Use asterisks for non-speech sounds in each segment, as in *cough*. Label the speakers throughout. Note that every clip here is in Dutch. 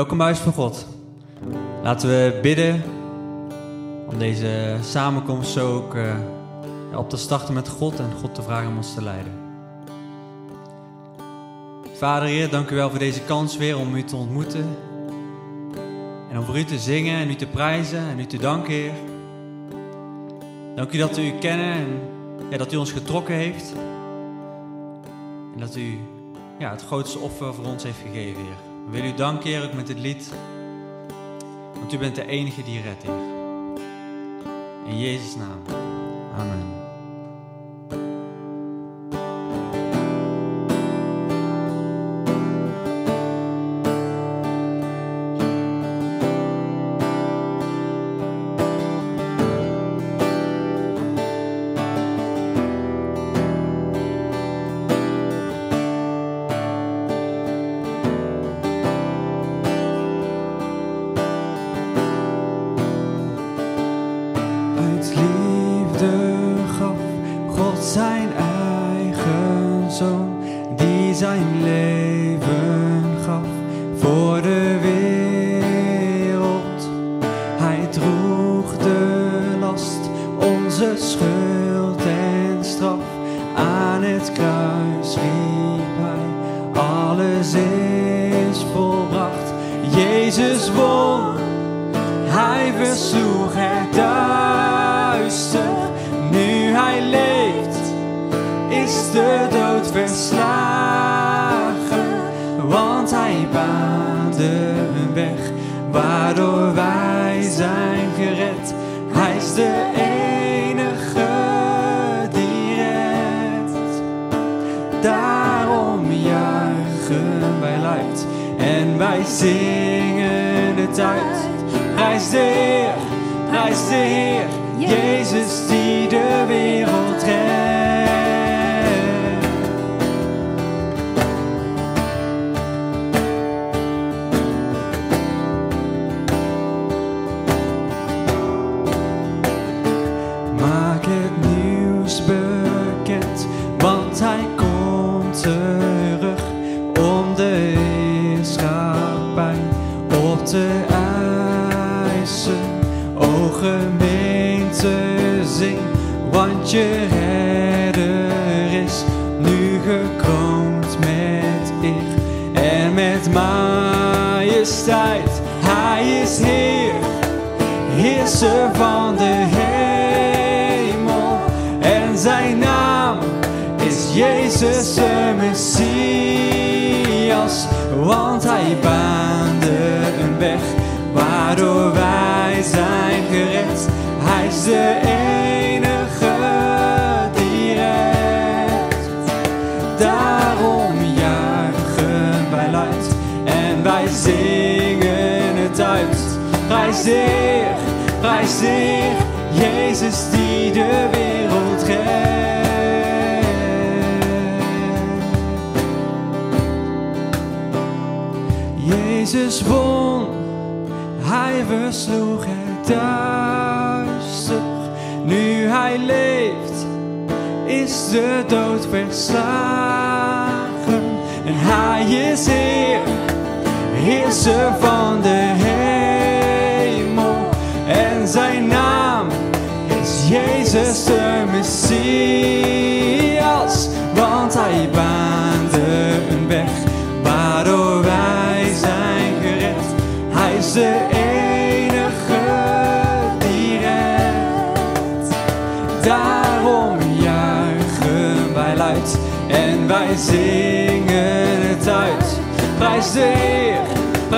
Speaker 1: Welkom Huis van God. Laten we bidden om deze samenkomst zo ook uh, op te starten met God en God te vragen om ons te leiden. Vader Heer, dank u wel voor deze kans weer om u te ontmoeten. En om voor u te zingen en u te prijzen en u te danken, Heer. Dank u dat u u kennen en ja, dat u ons getrokken heeft. En dat u ja, het grootste offer voor ons heeft gegeven, Heer. Willen u danken, Heer, ook met dit lied. Want u bent de enige die redt, Heer. In Jezus' naam. Amen.
Speaker 2: En wij zingen het uit. Prijs de Heer, prijs de Heer, Jezus die de wereld redt.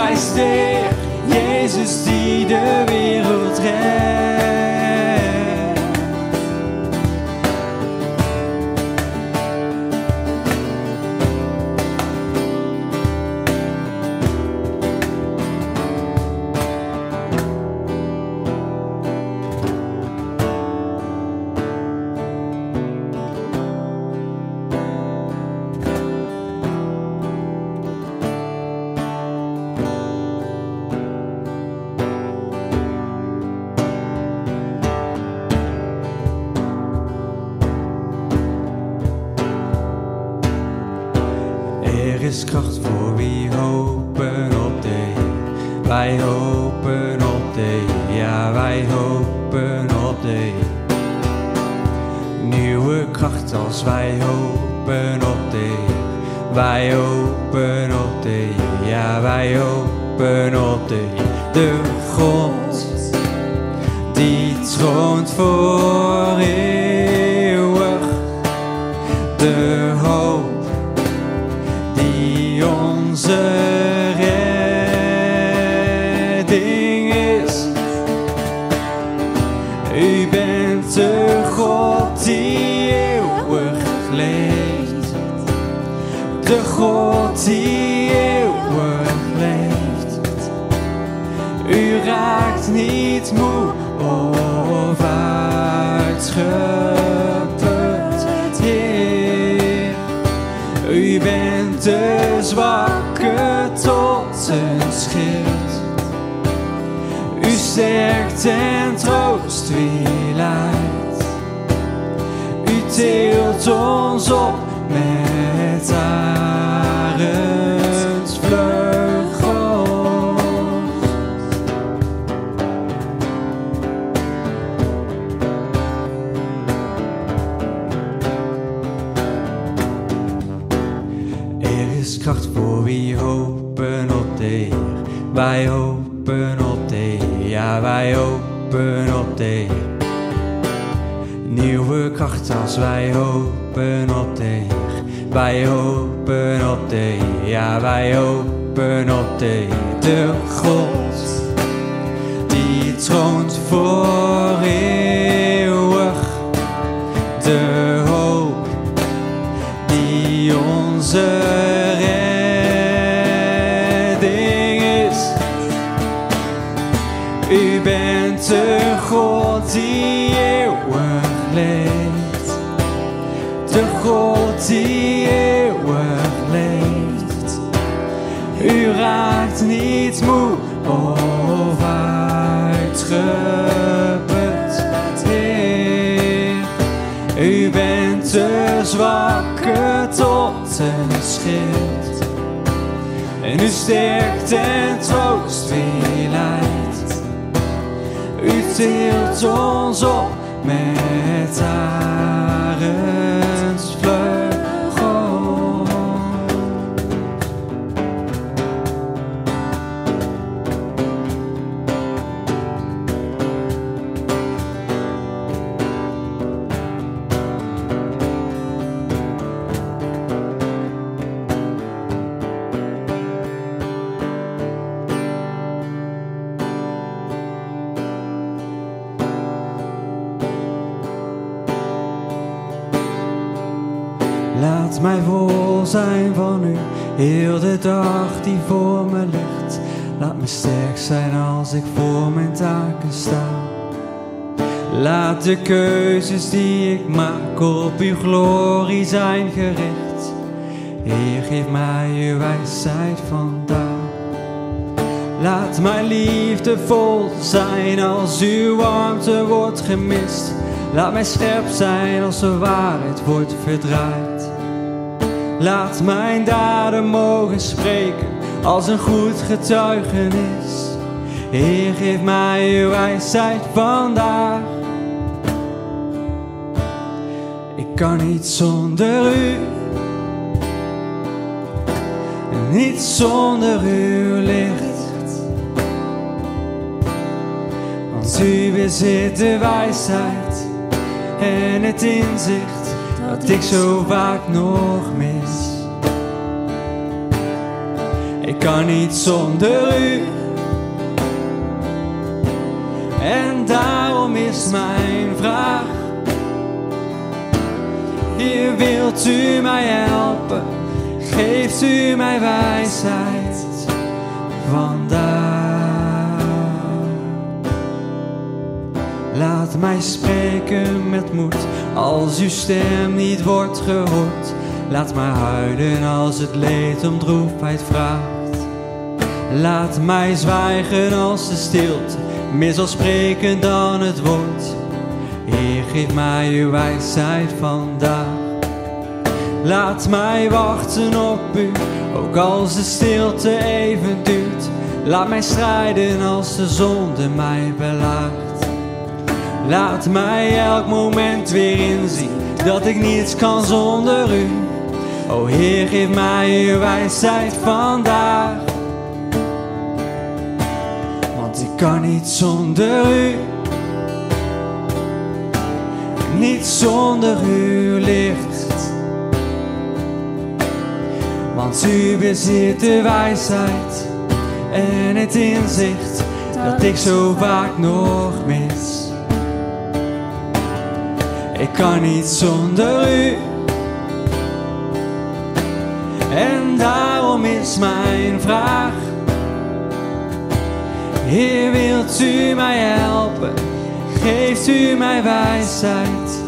Speaker 2: Prijs de Jezus die de wereld redt. Wij hopen op de. Nieuwe kracht als wij hopen op de. Wij hopen op de ja wij hopen op de. De God die troont voor een schild. En u sterkt en troost wie lijdt. U tilt ons op met arendsvleugel. Dag die voor me ligt. Laat me sterk zijn als ik voor mijn taken sta. Laat de keuzes die ik maak op uw glorie zijn gericht. Heer, geef mij uw wijsheid vandaag. Laat mijn liefde vol zijn als uw warmte wordt gemist. Laat mij scherp zijn als de waarheid wordt verdraaid. Laat mijn daden mogen spreken als een goed getuigenis. Heer, geef mij uw wijsheid vandaag. Ik kan niet zonder u. Niet zonder uw licht. Want u bezit de wijsheid en het inzicht dat ik zo vaak nog mis. Ik kan niet zonder u. En daarom is mijn vraag. Hier wilt u mij helpen, geeft u mij wijsheid vandaag. Laat mij spreken met moed als uw stem niet wordt gehoord. Laat mij huilen als het leed om droefheid vraagt. Laat mij zwijgen als de stilte meer zal spreken dan het woord. Heer, geef mij uw wijsheid vandaag. Laat mij wachten op u, ook als de stilte even duurt. Laat mij strijden als de zonde mij belaagt. Laat mij elk moment weer inzien dat ik niets kan zonder u. O Heer, geef mij uw wijsheid vandaag. Want ik kan niet zonder u. Niet zonder uw licht. Want u bezit de wijsheid en het inzicht dat ik zo vaak nog mis. Ik kan niet zonder u. En daarom is mijn vraag: Heer, wilt u mij helpen? Geeft u mij wijsheid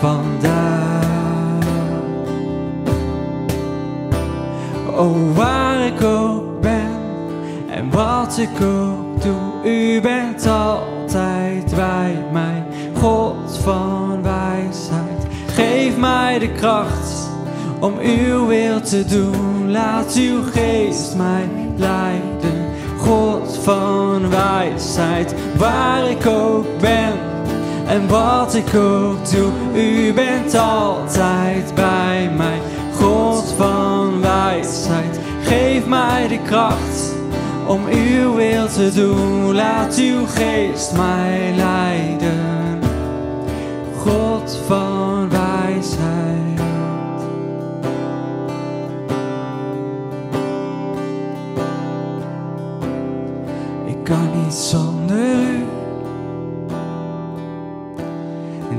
Speaker 2: vandaag? Oh, waar ik ook ben en wat ik ook doe, u bent altijd bij mij, God van. Geef mij de kracht om uw wil te doen. Laat uw geest mij leiden, God van wijsheid. Waar ik ook ben en wat ik ook doe, u bent altijd bij mij, God van wijsheid. Geef mij de kracht om uw wil te doen. Laat uw geest mij leiden, God van kan niet zonder u,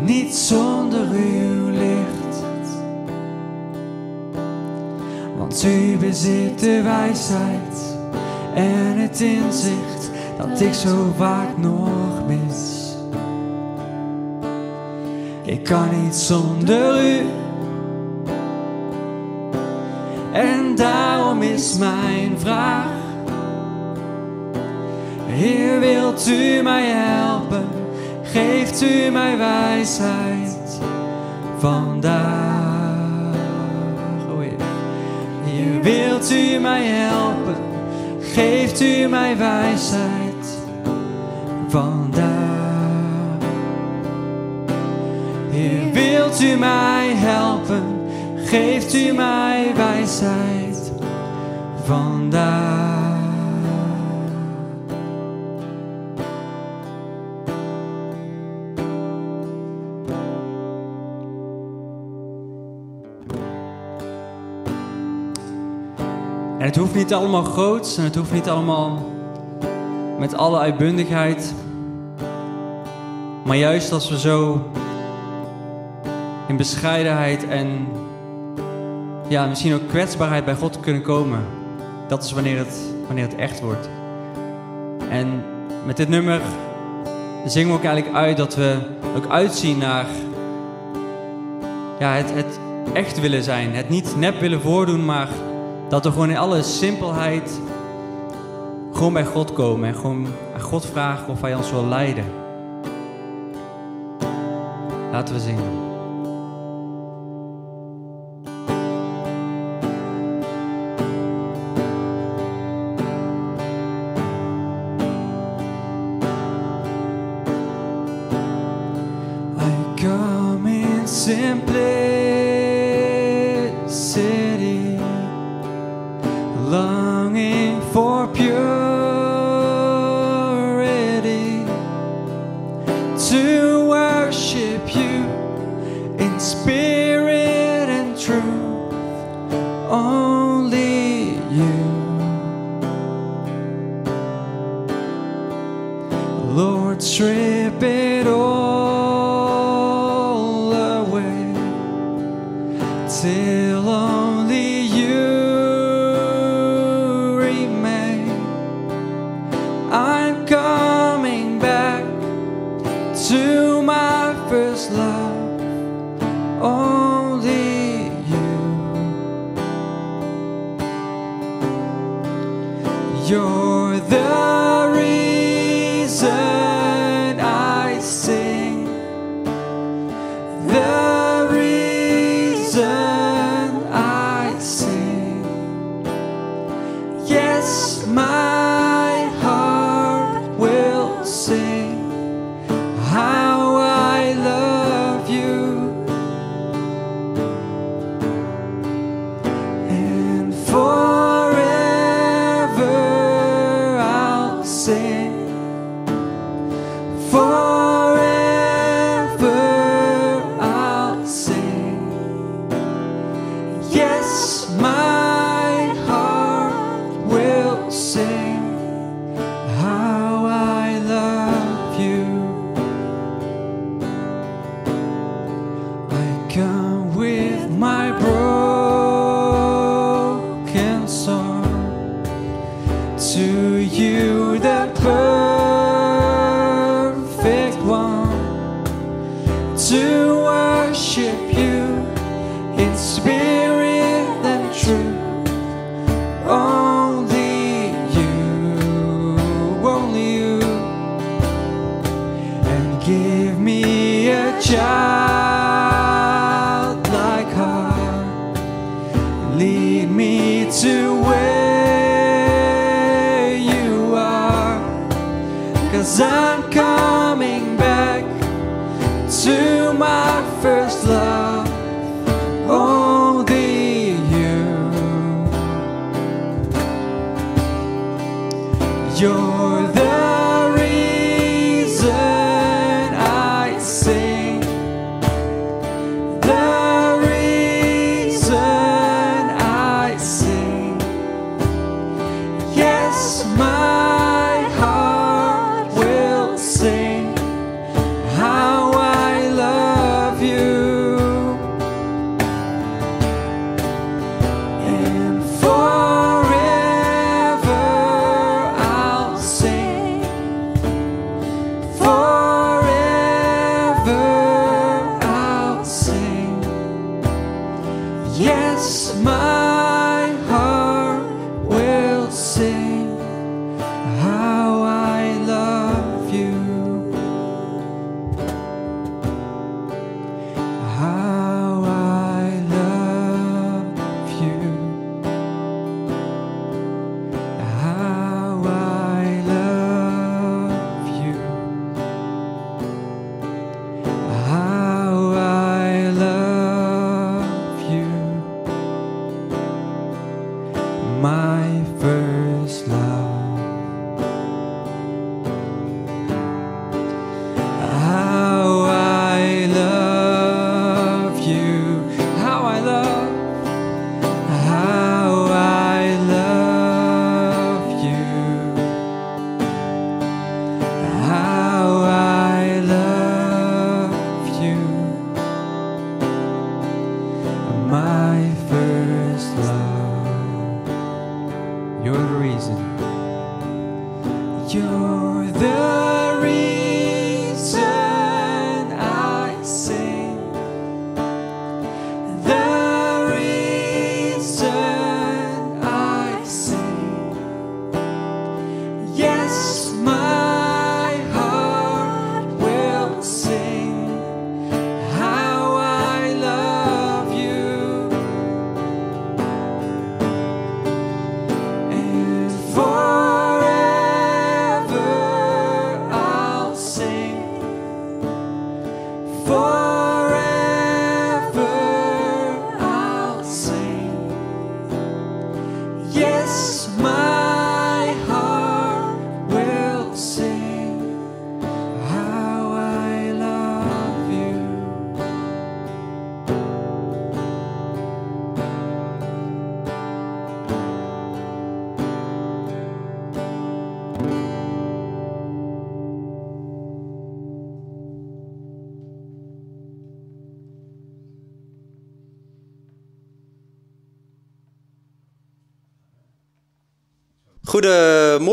Speaker 2: niet zonder uw licht. Want u bezit de wijsheid en het inzicht dat ik zo vaak nog mis. Ik kan niet zonder u. En daarom is mijn vraag. Heer, wilt u mij helpen? Geeft u mij wijsheid vandaag? Oh Heer. Heer, wilt u mij helpen? Geeft u mij wijsheid vandaag? Heer, wilt u mij helpen? Geeft u mij wijsheid vandaag? En het hoeft niet allemaal groots en het hoeft niet allemaal met alle uitbundigheid. Maar juist als we zo in bescheidenheid en ja, misschien ook kwetsbaarheid bij God kunnen komen. Dat is wanneer het, wanneer het echt wordt. En met dit nummer zingen we ook eigenlijk uit dat we ook uitzien naar ja, het, het echt willen zijn. Het niet nep willen voordoen, maar dat we gewoon in alle simpelheid gewoon bij God komen en gewoon aan God vragen of Hij ons wil leiden. Laten we zingen. you the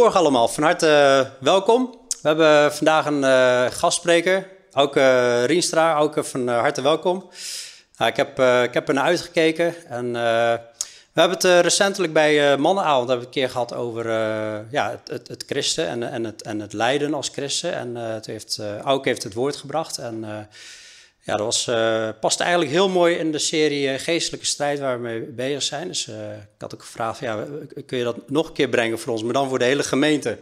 Speaker 3: Goedemorgen allemaal, van harte eh, welkom. We hebben vandaag een uh, gastspreker, Auke Rienstra. Auke, van harte welkom. Nou, ik, heb, ik heb er naar uitgekeken en we hebben het recentelijk bij Mannenavond hebben we een keer gehad over ja, het, het, het, christen en, en, het, en het lijden als christen. En het heeft, Auke heeft het woord gebracht en ja, dat was, uh, past eigenlijk heel mooi in de serie uh, Geestelijke Strijd waar we mee bezig zijn. Dus uh, ik had ook gevraagd, ja, kun je dat nog een keer brengen voor ons, maar dan voor de hele gemeente.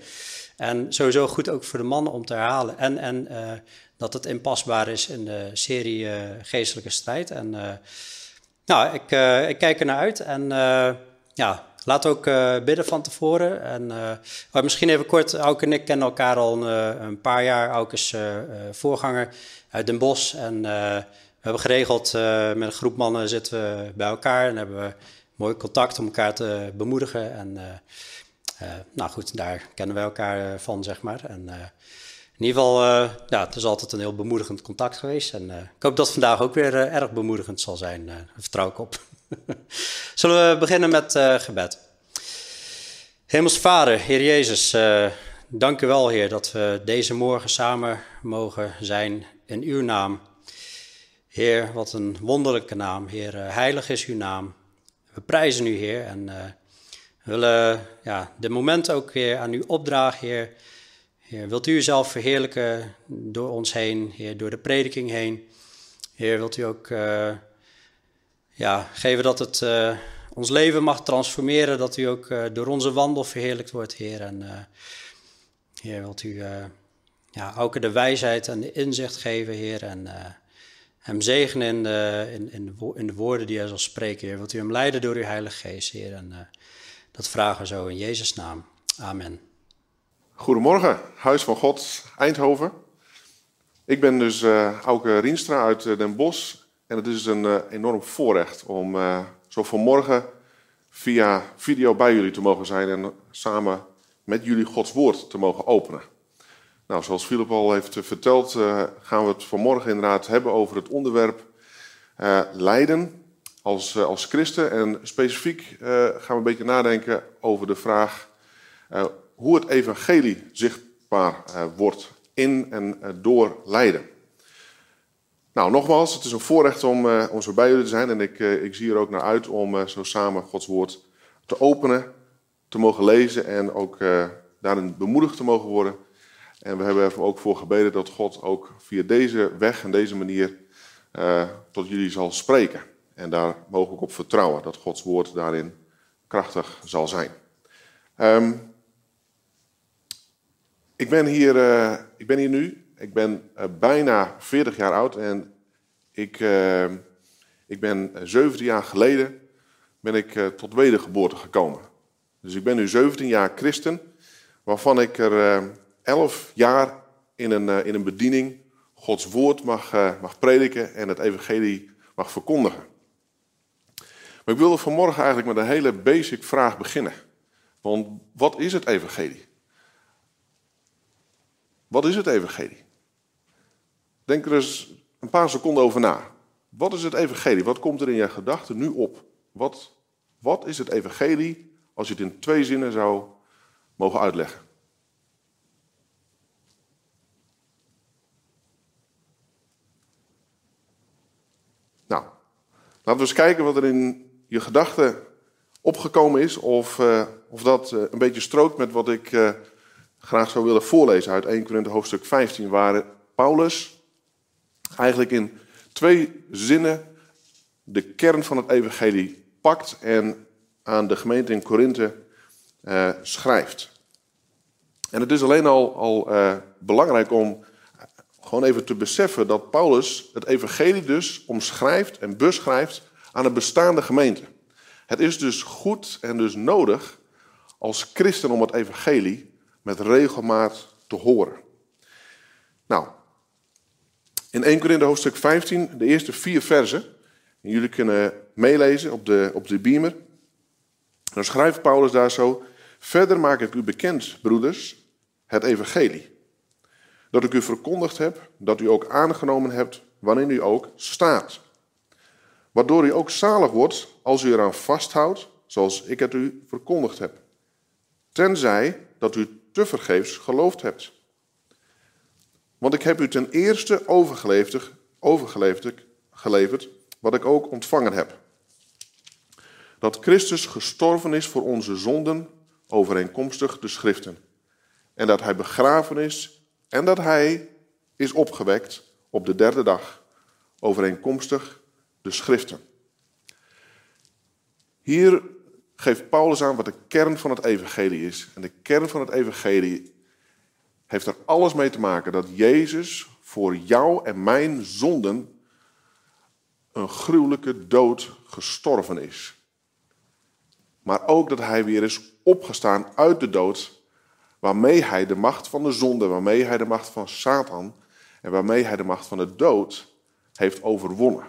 Speaker 3: En sowieso goed ook voor de mannen om te herhalen. En, en dat het inpasbaar is in de serie Geestelijke Strijd. En nou, ik, ik kijk er naar uit. En ja, laat ook bidden van tevoren. En misschien even kort, Auke en ik kennen elkaar al een, een paar jaar. Auke is voorganger uit Den Bosch. En uh, we hebben geregeld, met een groep mannen zitten we bij elkaar en hebben we mooi contact om elkaar te bemoedigen. En nou goed, daar kennen we elkaar van, zeg maar. En in ieder geval, ja, het is altijd een heel bemoedigend contact geweest. En ik hoop dat het vandaag ook weer erg bemoedigend zal zijn. vertrouw ik op. *laughs* Zullen we beginnen met gebed? Hemels Vader, Heer Jezus, uh, dank u wel, Heer, dat we deze morgen samen mogen zijn in uw naam. Heer, wat een wonderlijke naam. Heer, uh, heilig is uw naam. We prijzen u, Heer, en willen ja, de moment ook weer aan u opdragen, Heer. Heer, wilt u uzelf verheerlijken door ons heen, Heer, door de prediking heen. Heer, wilt u ook ja, geven dat het ons leven mag transformeren, dat u ook uh, door onze wandel verheerlijkt wordt, Heer. En uh, Heer, wilt u ja, ook de wijsheid en de inzicht geven, Heer. En hem zegenen in de, in, in, de, woorden die hij zal spreken, Heer. Wilt u hem leiden door uw Heilige Geest, Heer. En dat vragen we zo in Jezus' naam. Amen.
Speaker 4: Goedemorgen, Huis van God, Eindhoven. Ik ben dus Auke Rienstra uit Den Bosch. En het is een enorm voorrecht om zo vanmorgen via video bij jullie te mogen zijn en samen met jullie Gods woord te mogen openen. Nou, zoals Philip al heeft verteld, uh, gaan we het vanmorgen inderdaad hebben over het onderwerp lijden als, als christen. En specifiek gaan we een beetje nadenken over de vraag hoe het evangelie zichtbaar wordt in en door lijden. Nou, nogmaals, het is een voorrecht om, uh, om zo bij jullie te zijn. En ik, uh, ik zie er ook naar uit om uh, zo samen Gods woord te openen, te mogen lezen en ook daarin bemoedigd te mogen worden. En we hebben er ook voor gebeden dat God ook via deze weg en deze manier tot jullie zal spreken. En daar mogen we ook op vertrouwen dat Gods woord daarin krachtig zal zijn. Um, ik, ben hier, ik ben hier nu ik ben uh, bijna 40 jaar oud en ik, uh, ik ben 17 jaar geleden ben ik, uh, tot wedergeboorte gekomen. Dus ik ben nu 17 jaar christen, waarvan ik er 11 jaar in een, in een bediening Gods woord mag, mag prediken en het evangelie mag verkondigen. Maar ik wilde vanmorgen eigenlijk met een hele basic vraag beginnen. Want wat is het evangelie? Wat is het evangelie? Denk er eens een paar seconden over na. Wat is het evangelie? Wat komt er in je gedachten nu op? Wat, wat is het evangelie als je het in twee zinnen zou mogen uitleggen? Nou, laten we eens kijken wat er in je gedachten opgekomen is. Of, uh, of dat uh, een beetje strookt met wat ik uh, graag zou willen voorlezen uit 1 Korinthe hoofdstuk 15. Waar Paulus eigenlijk in twee zinnen de kern van het evangelie pakt en aan de gemeente in Korinthe uh, schrijft. En het is alleen al, al uh, belangrijk om gewoon even te beseffen dat Paulus het evangelie dus omschrijft en beschrijft aan een bestaande gemeente. Het is dus goed en dus nodig als christen om het evangelie met regelmaat te horen. Nou, in 1 Korinthe hoofdstuk 15, de eerste vier versen. En jullie kunnen meelezen op de, op de beamer. Dan schrijft Paulus daar zo. Verder maak ik u bekend, broeders, het evangelie. Dat ik u verkondigd heb, dat u ook aangenomen hebt, wanneer u ook staat. Waardoor u ook zalig wordt als u eraan vasthoudt, zoals ik het u verkondigd heb. Tenzij dat u tevergeefs geloofd hebt. Want ik heb u ten eerste overgeleverd, geleverd, wat ik ook ontvangen heb. Dat Christus gestorven is voor onze zonden, overeenkomstig de schriften. En dat hij begraven is en dat hij is opgewekt op de derde dag, overeenkomstig de schriften. Hier geeft Paulus aan wat de kern van het evangelie is. En de kern van het evangelie heeft er alles mee te maken dat Jezus voor jou en mijn zonden een gruwelijke dood gestorven is. Maar ook dat hij weer is opgestaan uit de dood, waarmee hij de macht van de zonde, waarmee hij de macht van Satan en waarmee hij de macht van de dood heeft overwonnen.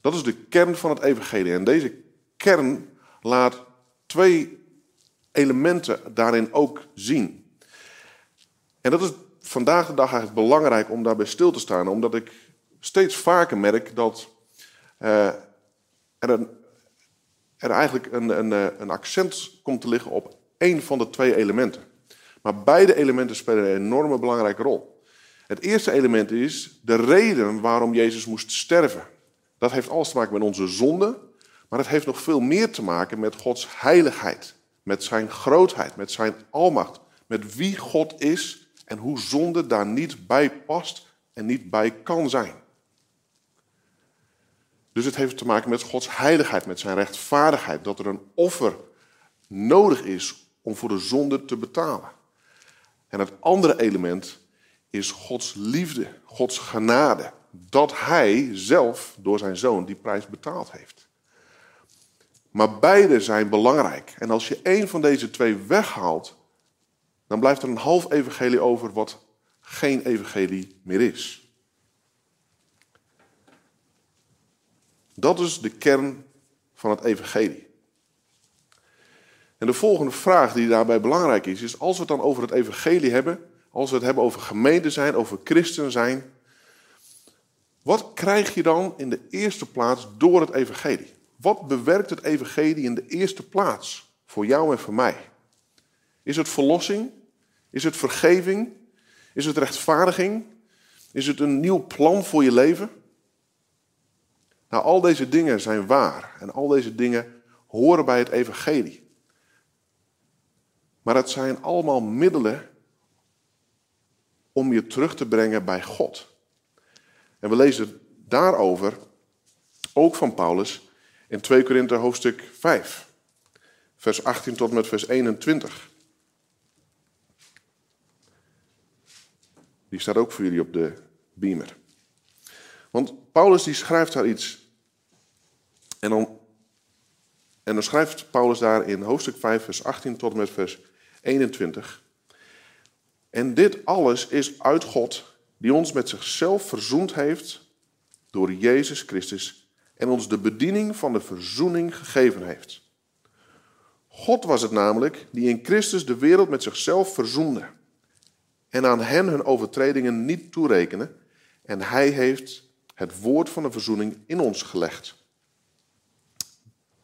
Speaker 4: Dat is de kern van het evangelie. En deze kern laat twee elementen daarin ook zien. En dat is vandaag de dag eigenlijk belangrijk om daarbij stil te staan, omdat ik steeds vaker merk dat uh, er, een, er, eigenlijk een, een, eh, een accent komt te liggen op één van de twee elementen. Maar beide elementen spelen een enorme belangrijke rol. Het eerste element is de reden waarom Jezus moest sterven. Dat heeft alles te maken met onze zonde, maar het heeft nog veel meer te maken met Gods heiligheid, met zijn grootheid, met zijn almacht, met wie God is en hoe zonde daar niet bij past en niet bij kan zijn. Dus het heeft te maken met Gods heiligheid, met zijn rechtvaardigheid, dat er een offer nodig is om voor de zonde te betalen. En het andere element is Gods liefde, Gods genade, dat Hij zelf door zijn zoon die prijs betaald heeft. Maar beide zijn belangrijk. En als je één van deze twee weghaalt, dan blijft er een half evangelie over wat geen evangelie meer is. Dat is de kern van het evangelie. En de volgende vraag die daarbij belangrijk is, is als we het dan over het evangelie hebben, als we het hebben over gemeente zijn, over christen zijn, wat krijg je dan in de eerste plaats door het evangelie? Wat bewerkt het evangelie in de eerste plaats voor jou en voor mij? Is het verlossing? Is het vergeving? Is het rechtvaardiging? Is het een nieuw plan voor je leven? Nou, al deze dingen zijn waar en al deze dingen horen bij het evangelie. Maar het zijn allemaal middelen om je terug te brengen bij God. En we lezen daarover ook van Paulus in 2 Korinther hoofdstuk 5, vers 18 tot met vers 21. Die staat ook voor jullie op de beamer. Want Paulus die schrijft daar iets en dan, en dan schrijft Paulus daar in hoofdstuk 5, vers 18 tot en met vers 21. En dit alles is uit God, die ons met zichzelf verzoend heeft door Jezus Christus en ons de bediening van de verzoening gegeven heeft. God was het namelijk die in Christus de wereld met zichzelf verzoende en aan hen hun overtredingen niet toerekende en hij heeft het woord van de verzoening in ons gelegd.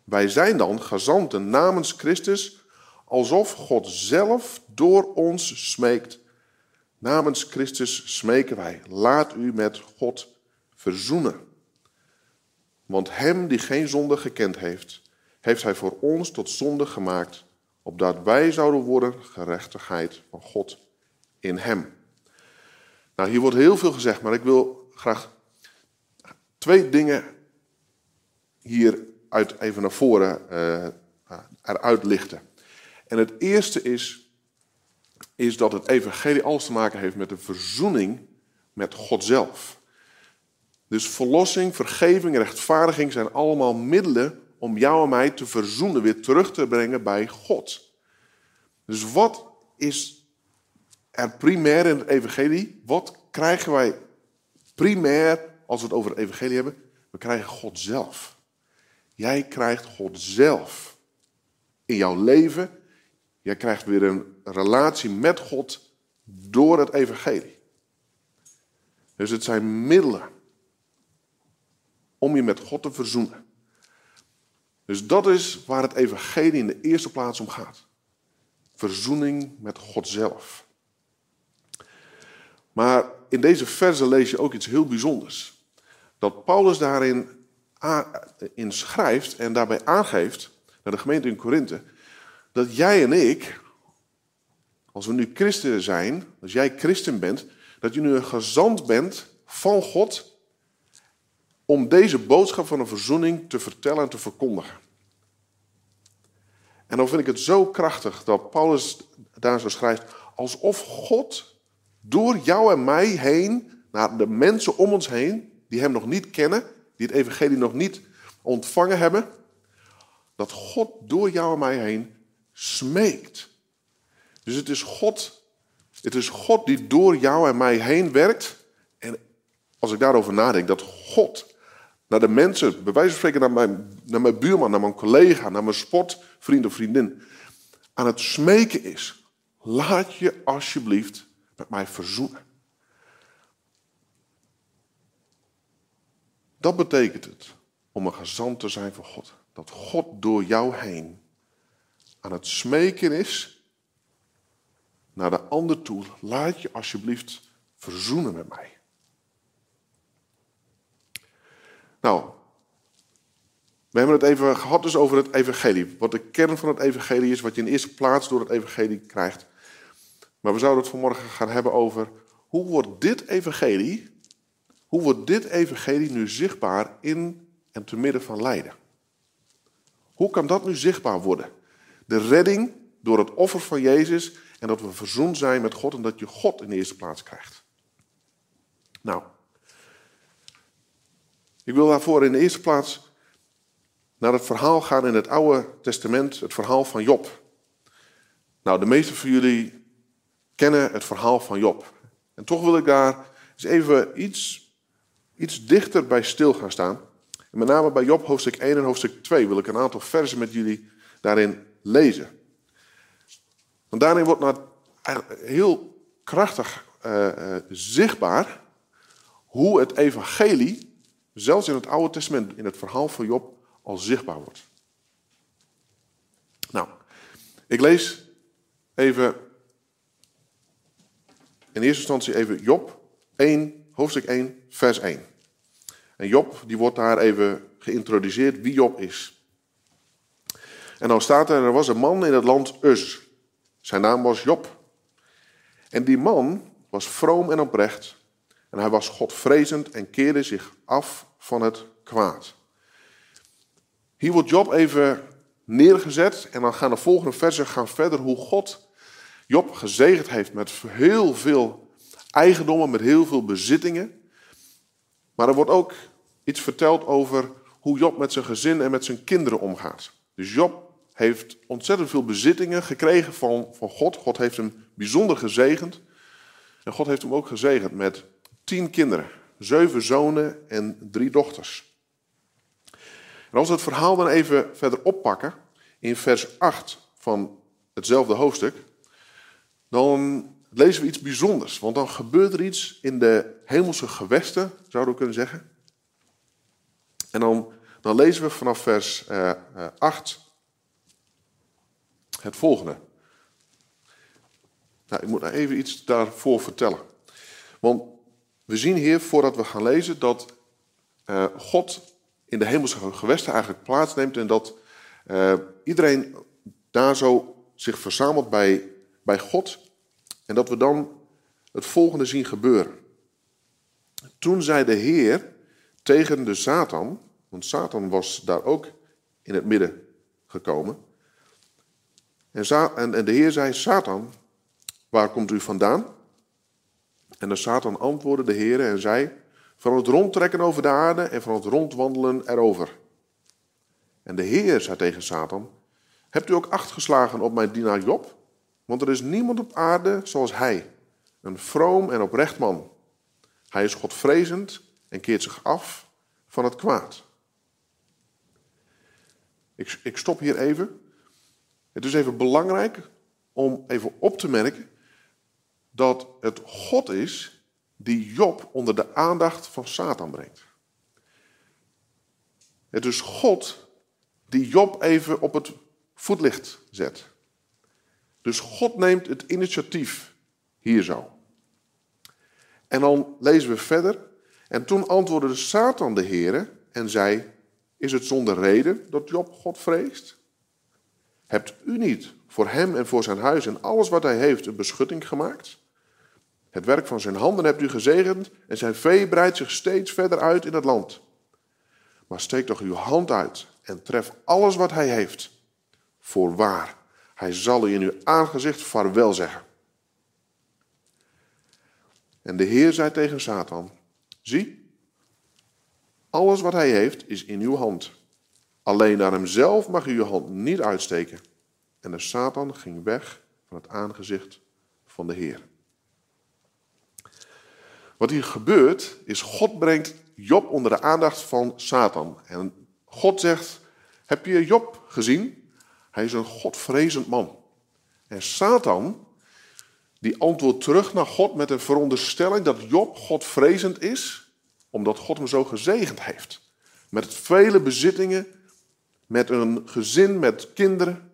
Speaker 4: Wij zijn dan gezanten namens Christus, alsof God zelf door ons smeekt. Namens Christus smeken wij, laat u met God verzoenen. Want hem die geen zonde gekend heeft, heeft hij voor ons tot zonde gemaakt, opdat wij zouden worden gerechtigheid van God in hem. Nou, hier wordt heel veel gezegd, maar ik wil graag twee dingen hier uit, even naar voren uh, eruit lichten. En het eerste is, is dat het evangelie alles te maken heeft met de verzoening met God zelf. Dus verlossing, vergeving, rechtvaardiging zijn allemaal middelen om jou en mij te verzoenen, weer terug te brengen bij God. Dus wat is er primair in het evangelie? Wat krijgen wij primair als we het over het evangelie hebben? We krijgen God zelf. Jij krijgt God zelf in jouw leven. Jij krijgt weer een relatie met God door het evangelie. Dus het zijn middelen om je met God te verzoenen. Dus dat is waar het evangelie in de eerste plaats om gaat. Verzoening met God zelf. Maar in deze verse lees je ook iets heel bijzonders. Dat Paulus daarin in schrijft en daarbij aangeeft naar de gemeente in Korinthe, dat jij en ik, als we nu christen zijn, als jij christen bent, dat je nu een gezant bent van God om deze boodschap van een verzoening te vertellen en te verkondigen. En dan vind ik het zo krachtig dat Paulus daar zo schrijft, alsof God door jou en mij heen, naar de mensen om ons heen, die hem nog niet kennen, die het evangelie nog niet ontvangen hebben, dat God door jou en mij heen smeekt. Dus het is God, het is God die door jou en mij heen werkt en als ik daarover nadenk, dat God naar de mensen, bij wijze van spreken naar mijn, naar mijn buurman, naar mijn collega, naar mijn sportvriend of vriendin, aan het smeken is. Laat je alsjeblieft met mij verzoenen. Dat betekent het om een gezant te zijn van God. Dat God door jou heen aan het smeken is naar de ander toe. Laat je alsjeblieft verzoenen met mij. Nou, we hebben het even gehad dus over het evangelie. Wat de kern van het evangelie is, wat je in eerste plaats door het evangelie krijgt. Maar we zouden het vanmorgen gaan hebben over hoe wordt dit evangelie, hoe wordt dit evangelie nu zichtbaar in en te midden van lijden? Hoe kan dat nu zichtbaar worden? De redding door het offer van Jezus en dat we verzoend zijn met God en dat je God in de eerste plaats krijgt. Nou, ik wil daarvoor in de eerste plaats naar het verhaal gaan in het Oude Testament, het verhaal van Job. Nou, de meeste van jullie kennen het verhaal van Job. En toch wil ik daar eens even iets, iets dichter bij stil gaan staan. Met name bij Job hoofdstuk 1 en hoofdstuk 2 wil ik een aantal versen met jullie daarin lezen. Want daarin wordt nou heel krachtig uh, uh, zichtbaar hoe het evangelie, zelfs in het Oude Testament, in het verhaal van Job, al zichtbaar wordt. Nou, ik lees even in eerste instantie even Job 1, hoofdstuk 1, vers 1. En Job, die wordt daar even geïntroduceerd wie Job is. En dan staat er, er was een man in het land Uz. Zijn naam was Job. En die man was vroom en oprecht. En hij was godvrezend en keerde zich af van het kwaad. Hier wordt Job even neergezet. En dan gaan de volgende versen gaan verder hoe God Job gezegend heeft met heel veel eigendommen, met heel veel bezittingen. Maar er wordt ook iets verteld over hoe Job met zijn gezin en met zijn kinderen omgaat. Dus Job heeft ontzettend veel bezittingen gekregen van, van God. God heeft hem bijzonder gezegend. En God heeft hem ook gezegend met tien kinderen, zeven zonen en drie dochters. En als we het verhaal dan even verder oppakken, in vers 8 van hetzelfde hoofdstuk, dan lezen we iets bijzonders. Want dan gebeurt er iets in de hemelse gewesten, zouden we kunnen zeggen. En dan, dan lezen we vanaf vers uh, uh, 8 het volgende. Nou, ik moet nou even iets daarvoor vertellen. Want we zien hier, voordat we gaan lezen, dat uh, God in de hemelse gewesten eigenlijk plaatsneemt en dat iedereen daar zo zich verzamelt bij, bij God en dat we dan het volgende zien gebeuren. Toen zei de Heer tegen de Satan, want Satan was daar ook in het midden gekomen. En, de Heer zei, Satan, waar komt u vandaan? En de Satan antwoordde de Heer en zei, van het rondtrekken over de aarde en van het rondwandelen erover. En de Heer zei tegen Satan, hebt u ook acht geslagen op mijn dienaar Job? Want er is niemand op aarde zoals hij, een vroom en oprecht man. Hij is godvrezend en keert zich af van het kwaad. Ik, ik stop hier even. Het is even belangrijk om even op te merken dat het God is die Job onder de aandacht van Satan brengt. Het is God die Job even op het voetlicht zet. Dus God neemt het initiatief hier zo. En dan lezen we verder. En toen antwoordde Satan de Heer en zei: Is het zonder reden dat Job God vreest? Hebt u niet voor hem en voor zijn huis en alles wat hij heeft een beschutting gemaakt? Het werk van zijn handen hebt u gezegend en zijn vee breidt zich steeds verder uit in het land. Maar steek toch uw hand uit en tref alles wat hij heeft. Voorwaar, hij zal u in uw aangezicht vaarwel zeggen. En de Heer zei tegen Satan: Zie, alles wat hij heeft is in uw hand. Alleen naar hemzelf mag u uw hand niet uitsteken. En de Satan ging weg van het aangezicht van de Heer. Wat hier gebeurt, is God brengt Job onder de aandacht van Satan. En God zegt, heb je Job gezien? Hij is een godvrezend man. En Satan, die antwoordt terug naar God met een veronderstelling dat Job godvrezend is, omdat God hem zo gezegend heeft. Met vele bezittingen, met een gezin, met kinderen.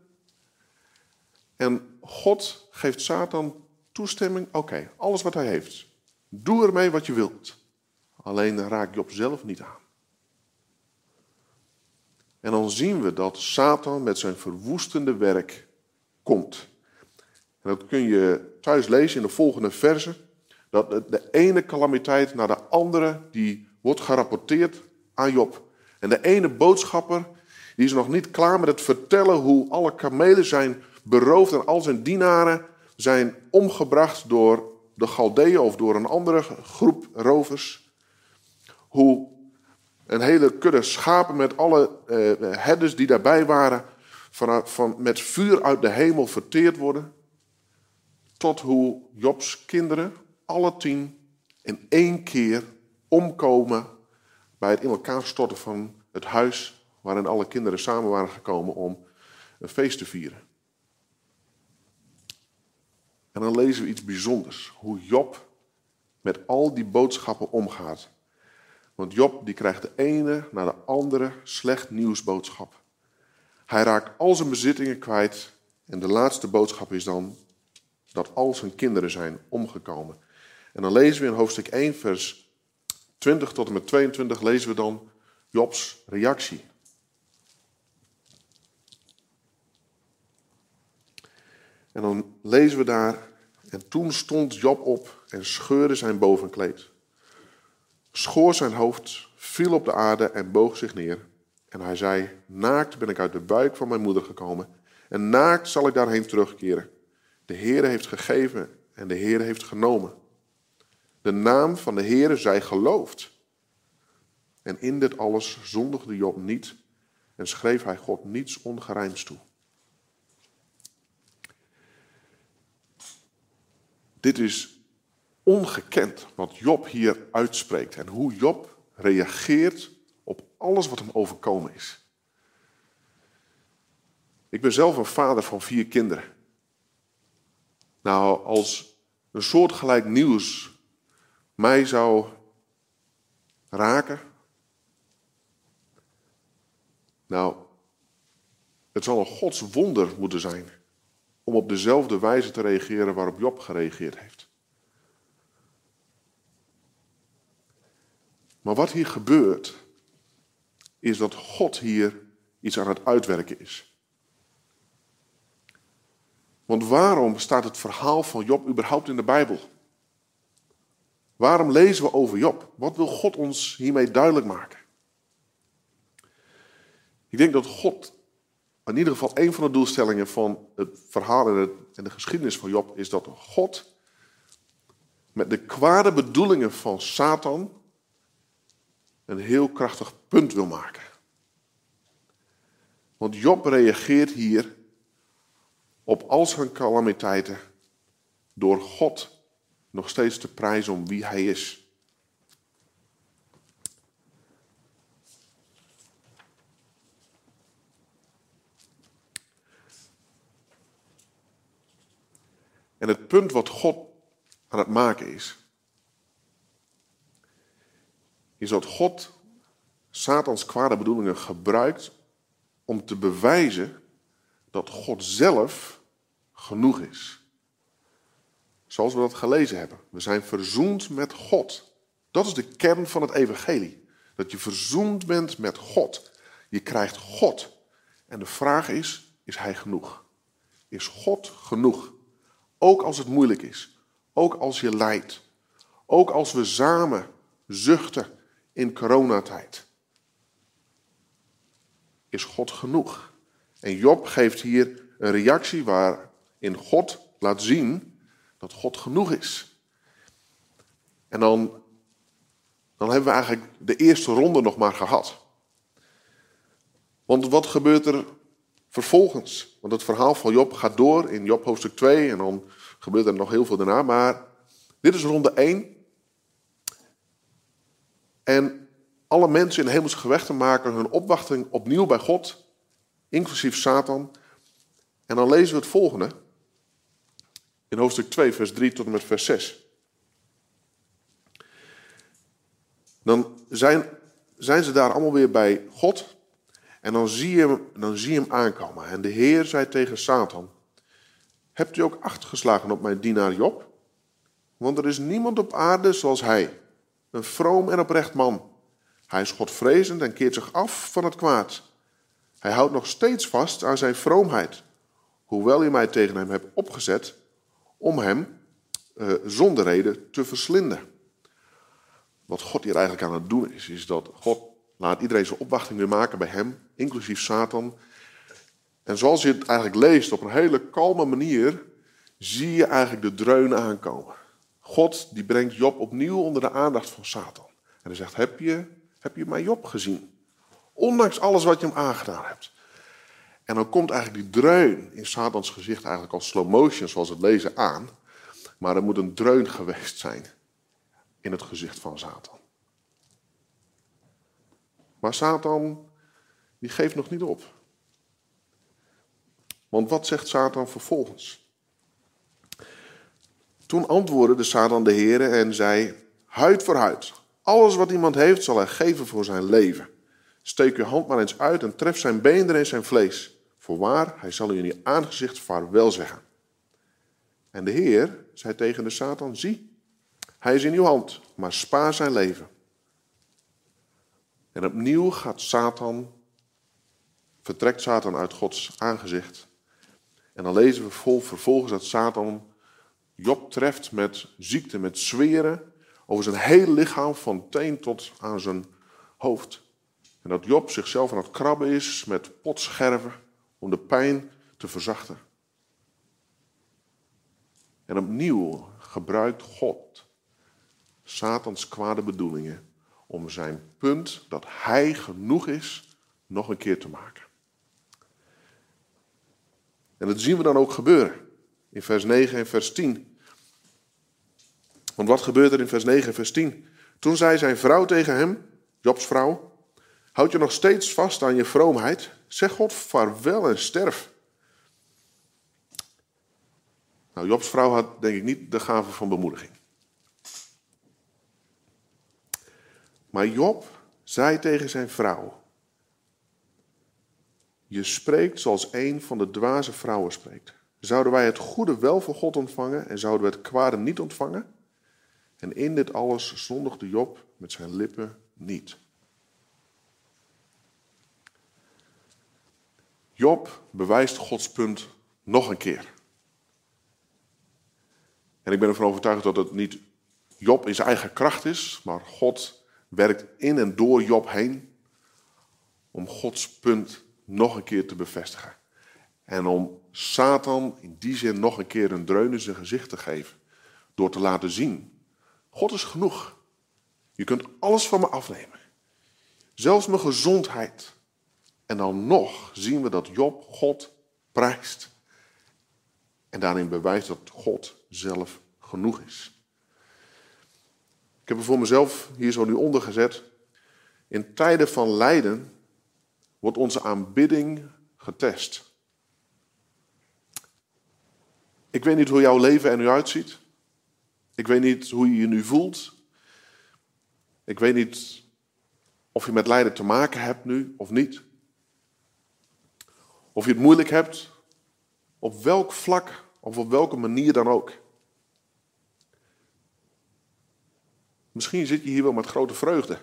Speaker 4: En God geeft Satan toestemming, oké, alles wat hij heeft, doe ermee wat je wilt. Alleen raak Job zelf niet aan. En dan zien we dat Satan met zijn verwoestende werk komt. En dat kun je thuis lezen in de volgende verse. Dat de ene calamiteit naar de andere, die wordt gerapporteerd aan Job. En de ene boodschapper, die is nog niet klaar met het vertellen hoe alle kamelen zijn beroofd en al zijn dienaren zijn omgebracht door de Galdeeën of door een andere groep rovers. Hoe een hele kudde schapen met alle uh, herders die daarbij waren, van, van, met vuur uit de hemel verteerd worden. Tot hoe Jobs kinderen, alle tien, in één keer omkomen bij het in elkaar storten van het huis waarin alle kinderen samen waren gekomen om een feest te vieren. En dan lezen we iets bijzonders. Hoe Job met al die boodschappen omgaat. Want Job die krijgt de ene na de andere slecht nieuwsboodschap. Hij raakt al zijn bezittingen kwijt. En de laatste boodschap is dan dat al zijn kinderen zijn omgekomen. En dan lezen we in hoofdstuk 1, vers 20 tot en met 22, lezen we dan Jobs reactie. En dan lezen we daar, en toen stond Job op en scheurde zijn bovenkleed. Schoor zijn hoofd, viel op de aarde en boog zich neer. En hij zei, naakt ben ik uit de buik van mijn moeder gekomen. En naakt zal ik daarheen terugkeren. De Heere heeft gegeven en de Heere heeft genomen. De naam van de Heere zij geloofd. En in dit alles zondigde Job niet en schreef hij God niets ongerijms toe. Dit is ongekend wat Job hier uitspreekt en hoe Job reageert op alles wat hem overkomen is. Ik ben zelf een vader van vier kinderen. Nou, als een soortgelijk nieuws mij zou raken. Nou, het zal een Gods wonder moeten zijn om op dezelfde wijze te reageren waarop Job gereageerd heeft. Maar wat hier gebeurt, is dat God hier iets aan het uitwerken is. Want waarom staat het verhaal van Job überhaupt in de Bijbel? Waarom lezen we over Job? Wat wil God ons hiermee duidelijk maken? Ik denk dat God in ieder geval een van de doelstellingen van het verhaal en, de geschiedenis van Job is dat God met de kwade bedoelingen van Satan een heel krachtig punt wil maken. Want Job reageert hier op al zijn calamiteiten door God nog steeds te prijzen om wie hij is. En het punt wat God aan het maken is, is dat God Satans kwade bedoelingen gebruikt om te bewijzen dat God zelf genoeg is. Zoals we dat gelezen hebben. We zijn verzoend met God. Dat is de kern van het evangelie. Dat je verzoend bent met God. Je krijgt God. En de vraag is, is hij genoeg? Is God genoeg? Ook als het moeilijk is. Ook als je lijdt. Ook als we samen zuchten in coronatijd. Is God genoeg? En Job geeft hier een reactie waarin God laat zien dat God genoeg is. En dan, dan hebben we eigenlijk de eerste ronde nog maar gehad. Want wat gebeurt er vervolgens? Want het verhaal van Job gaat door in Job hoofdstuk 2 en dan gebeurt er nog heel veel daarna. Maar dit is ronde 1. En alle mensen in hemelse gewechten maken hun opwachting opnieuw bij God, inclusief Satan. En dan lezen we het volgende in hoofdstuk 2, vers 3 tot en met vers 6. Dan zijn, zijn ze daar allemaal weer bij God. En dan zie, je dan zie je hem aankomen. En de Heer zei tegen Satan: Hebt u ook acht geslagen op mijn dienaar Job? Want er is niemand op aarde zoals hij. Een vroom en oprecht man. Hij is godvrezend en keert zich af van het kwaad. Hij houdt nog steeds vast aan zijn vroomheid. Hoewel u mij tegen hem hebt opgezet om hem uh, zonder reden te verslinden. Wat God hier eigenlijk aan het doen is, is dat God laat iedereen zijn opwachting weer maken bij hem, inclusief Satan. En zoals je het eigenlijk leest op een hele kalme manier, zie je eigenlijk de dreun aankomen. God die brengt Job opnieuw onder de aandacht van Satan. En hij zegt, heb je, heb je mijn Job gezien? Ondanks alles wat je hem aangedaan hebt. En dan komt eigenlijk die dreun in Satans gezicht eigenlijk als slow motion, zoals het lezen, aan. Maar er moet een dreun geweest zijn in het gezicht van Satan. Maar Satan, die geeft nog niet op. Want wat zegt Satan vervolgens? Toen antwoordde de Satan de Heer en zei: Huid voor huid. Alles wat iemand heeft, zal hij geven voor zijn leven. Steek uw hand maar eens uit en tref zijn beenderen en zijn vlees. Voorwaar, hij zal u in je aangezicht vaarwel zeggen. En de Heer zei tegen de Satan: Zie, hij is in uw hand, maar spaar zijn leven. En opnieuw gaat Satan, vertrekt Satan uit Gods aangezicht. En dan lezen we vol vervolgens dat Satan Job treft met ziekte, met zweren over zijn hele lichaam van teen tot aan zijn hoofd. En dat Job zichzelf aan het krabben is met potscherven om de pijn te verzachten. En opnieuw gebruikt God Satans kwade bedoelingen om zijn punt dat hij genoeg is nog een keer te maken. En dat zien we dan ook gebeuren in vers 9 en vers 10. Want wat gebeurt er in vers 9 en vers 10? Toen zei zijn vrouw tegen hem, Jobs vrouw, houd je nog steeds vast aan je vroomheid? Zeg God vaarwel en sterf. Nou, Jobs vrouw had denk ik niet de gave van bemoediging. Maar Job zei tegen zijn vrouw: Je spreekt zoals een van de dwaze vrouwen spreekt. Zouden wij het goede wel van God ontvangen en zouden we het kwade niet ontvangen? En in dit alles zondigde Job met zijn lippen niet. Job bewijst Gods punt nog een keer. En ik ben ervan overtuigd dat het niet Job in zijn eigen kracht is, maar God werkt in en door Job heen om Gods punt nog een keer te bevestigen. En om Satan in die zin nog een keer een dreun in zijn gezicht te geven. Door te laten zien, God is genoeg. Je kunt alles van me afnemen. Zelfs mijn gezondheid. En dan nog zien we dat Job God prijst. En daarin bewijst dat God zelf genoeg is. Ik heb er voor mezelf hier zo nu onder gezet. In tijden van lijden wordt onze aanbidding getest. Ik weet niet hoe jouw leven er nu uitziet. Ik weet niet hoe je je nu voelt. Ik weet niet of je met lijden te maken hebt nu of niet. Of je het moeilijk hebt, op welk vlak of op welke manier dan ook. Misschien zit je hier wel met grote vreugde.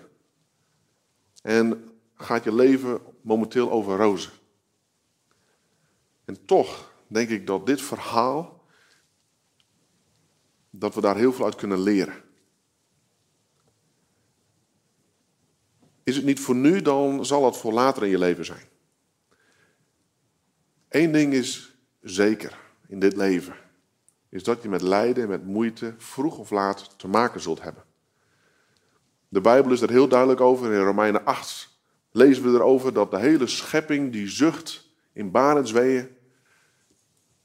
Speaker 4: En gaat je leven momenteel over rozen. En toch denk ik dat dit verhaal, dat we daar heel veel uit kunnen leren. Is het niet voor nu, dan zal het voor later in je leven zijn. Eén ding is zeker in dit leven, is dat je met lijden en met moeite vroeg of laat te maken zult hebben. De Bijbel is er heel duidelijk over. In Romeinen 8 lezen we erover dat de hele schepping die zucht in barensweeën.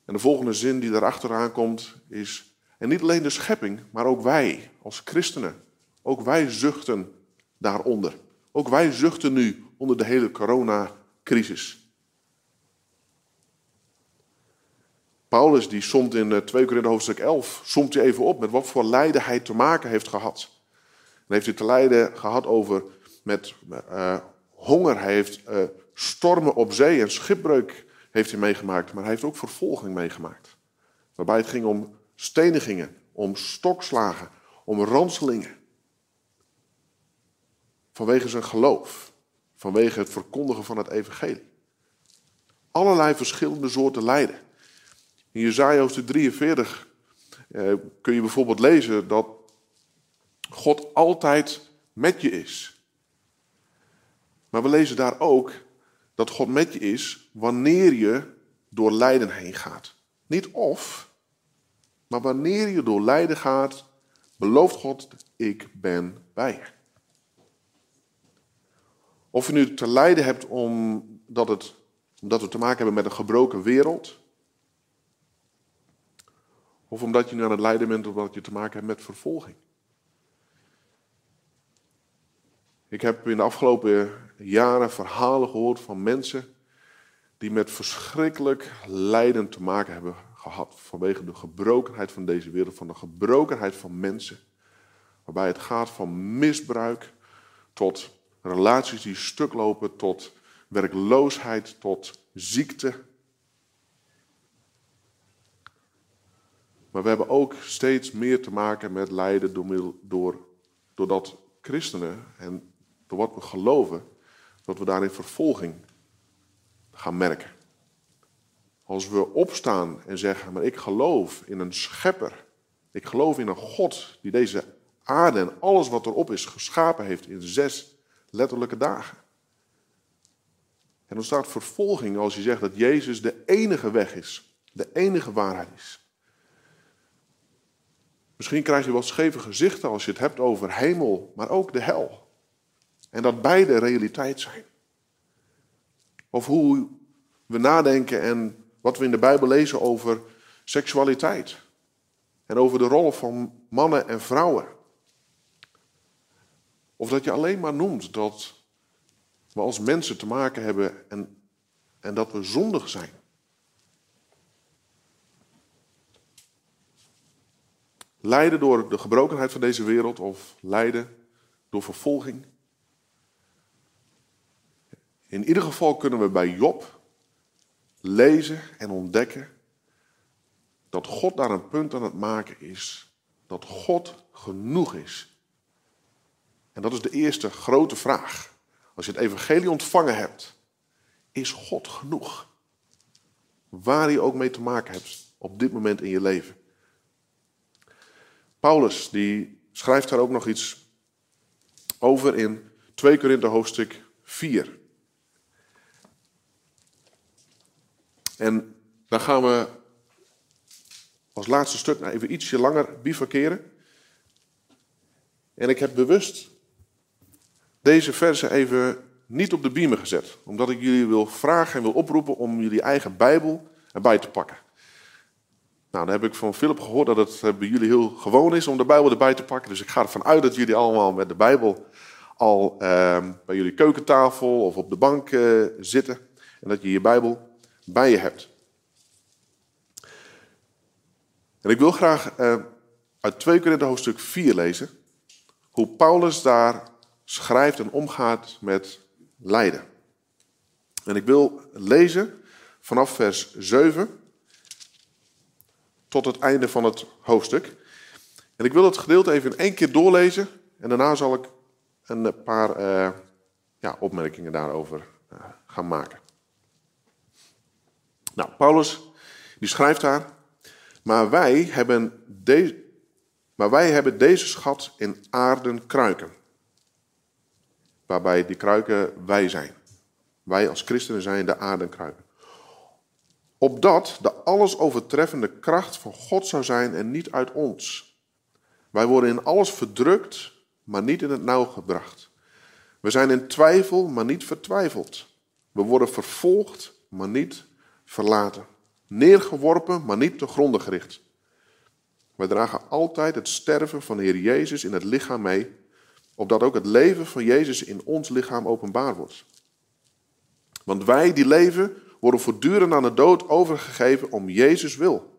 Speaker 4: En de volgende zin die daarachteraan komt is, en niet alleen de schepping, maar ook wij als christenen, ook wij zuchten daaronder. Ook wij zuchten nu onder de hele coronacrisis. Paulus die somt in 2 Korinthe hoofdstuk 11, somt hij even op met wat voor lijden hij te maken heeft gehad. En heeft hij te lijden gehad over met uh, honger, hij heeft uh, stormen op zee en schipbreuk heeft hij meegemaakt, maar hij heeft ook vervolging meegemaakt. Waarbij het ging om stenigingen, om stokslagen, om ranselingen. Vanwege zijn geloof, vanwege het verkondigen van het evangelie. Allerlei verschillende soorten lijden. In Jezaja hoofdstuk 43 eh, kun je bijvoorbeeld lezen dat God altijd met je is. Maar we lezen daar ook dat God met je is wanneer je door lijden heen gaat. Niet of, maar wanneer je door lijden gaat, belooft God, ik ben bij je. Of je nu te lijden hebt omdat, het, omdat we te maken hebben met een gebroken wereld. Of omdat je nu aan het lijden bent omdat je te maken hebt met vervolging. Ik heb in de afgelopen jaren verhalen gehoord van mensen die met verschrikkelijk lijden te maken hebben gehad vanwege de gebrokenheid van deze wereld, van de gebrokenheid van mensen. Waarbij het gaat van misbruik tot relaties die stuk lopen, tot werkloosheid, tot ziekte. Maar we hebben ook steeds meer te maken met lijden door, door, doordat christenen en door wat we geloven, dat we daarin vervolging gaan merken. Als we opstaan en zeggen, maar ik geloof in een schepper. Ik geloof in een God die deze aarde en alles wat erop is geschapen heeft in zes letterlijke dagen. En dan staat vervolging als je zegt dat Jezus de enige weg is, de enige waarheid is. Misschien krijg je wat scheve gezichten als je het hebt over hemel, maar ook de hel. En dat beide realiteit zijn. Of hoe we nadenken en wat we in de Bijbel lezen over seksualiteit. En over de rollen van mannen en vrouwen. Of dat je alleen maar noemt dat we als mensen te maken hebben en, en dat we zondig zijn. Lijden door de gebrokenheid van deze wereld of lijden door vervolging. In ieder geval kunnen we bij Job lezen en ontdekken dat God daar een punt aan het maken is. Dat God genoeg is. En dat is de eerste grote vraag. Als je het evangelie ontvangen hebt, is God genoeg? Waar je ook mee te maken hebt op dit moment in je leven. Paulus die schrijft daar ook nog iets over in 2 Korinthe hoofdstuk 4. En dan gaan we als laatste stuk nou even ietsje langer bivakeren. En ik heb bewust deze versen even niet op de beamer gezet. Omdat ik jullie wil vragen en wil oproepen om jullie eigen Bijbel erbij te pakken. Nou, dan heb ik van Philip gehoord dat het eh, bij jullie heel gewoon is om de Bijbel erbij te pakken. Dus ik ga ervan uit dat jullie allemaal met de Bijbel al uh, bij jullie keukentafel of op de bank uh, zitten. En dat je je Bijbel bij je hebt. En ik wil graag uh, uit 2 Korinthe hoofdstuk 4 lezen. Hoe Paulus daar schrijft en omgaat met lijden. En ik wil lezen vanaf vers 7 tot het einde van het hoofdstuk. En ik wil het gedeelte even in één keer doorlezen en daarna zal ik een paar uh, ja, opmerkingen daarover uh, gaan maken. Nou, Paulus die schrijft daar, maar wij hebben, de, maar wij hebben deze schat in aarden kruiken. Waarbij die kruiken wij zijn. Wij als christenen zijn de aarden kruiken. Opdat de alles overtreffende kracht van God zou zijn en niet uit ons. Wij worden in alles verdrukt, maar niet in het nauw gebracht. We zijn in twijfel, maar niet vertwijfeld. We worden vervolgd, maar niet verlaten. Neergeworpen, maar niet te gronden gericht. Wij dragen altijd het sterven van de Heer Jezus in het lichaam mee, opdat ook het leven van Jezus in ons lichaam openbaar wordt. Want wij die leven worden voortdurend aan de dood overgegeven om Jezus wil.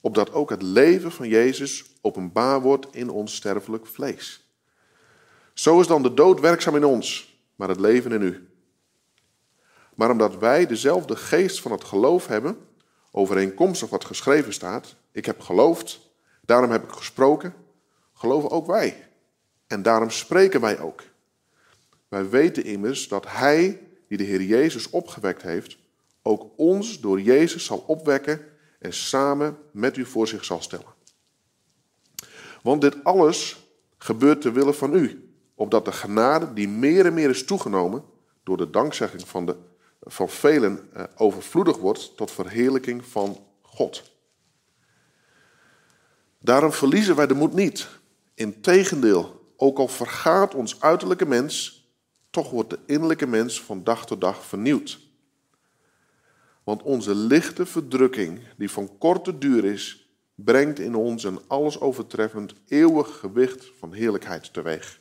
Speaker 4: Opdat ook het leven van Jezus openbaar wordt in ons sterfelijk vlees. Zo is dan de dood werkzaam in ons, maar het leven in u. Maar omdat wij dezelfde geest van het geloof hebben, overeenkomstig wat geschreven staat, ik heb geloofd, daarom heb ik gesproken, geloven ook wij. En daarom spreken wij ook. Wij weten immers dat Hij, die de Heer Jezus opgewekt heeft, ook ons door Jezus zal opwekken en samen met u voor zich zal stellen. Want dit alles gebeurt ter wille van u, opdat de genade die meer en meer is toegenomen, door de dankzegging van, de, van velen eh, overvloedig wordt tot verheerlijking van God. Daarom verliezen wij de moed niet. Integendeel, ook al vergaat ons uiterlijke mens, toch wordt de innerlijke mens van dag tot dag vernieuwd. Want onze lichte verdrukking, die van korte duur is, brengt in ons een alles overtreffend eeuwig gewicht van heerlijkheid teweeg.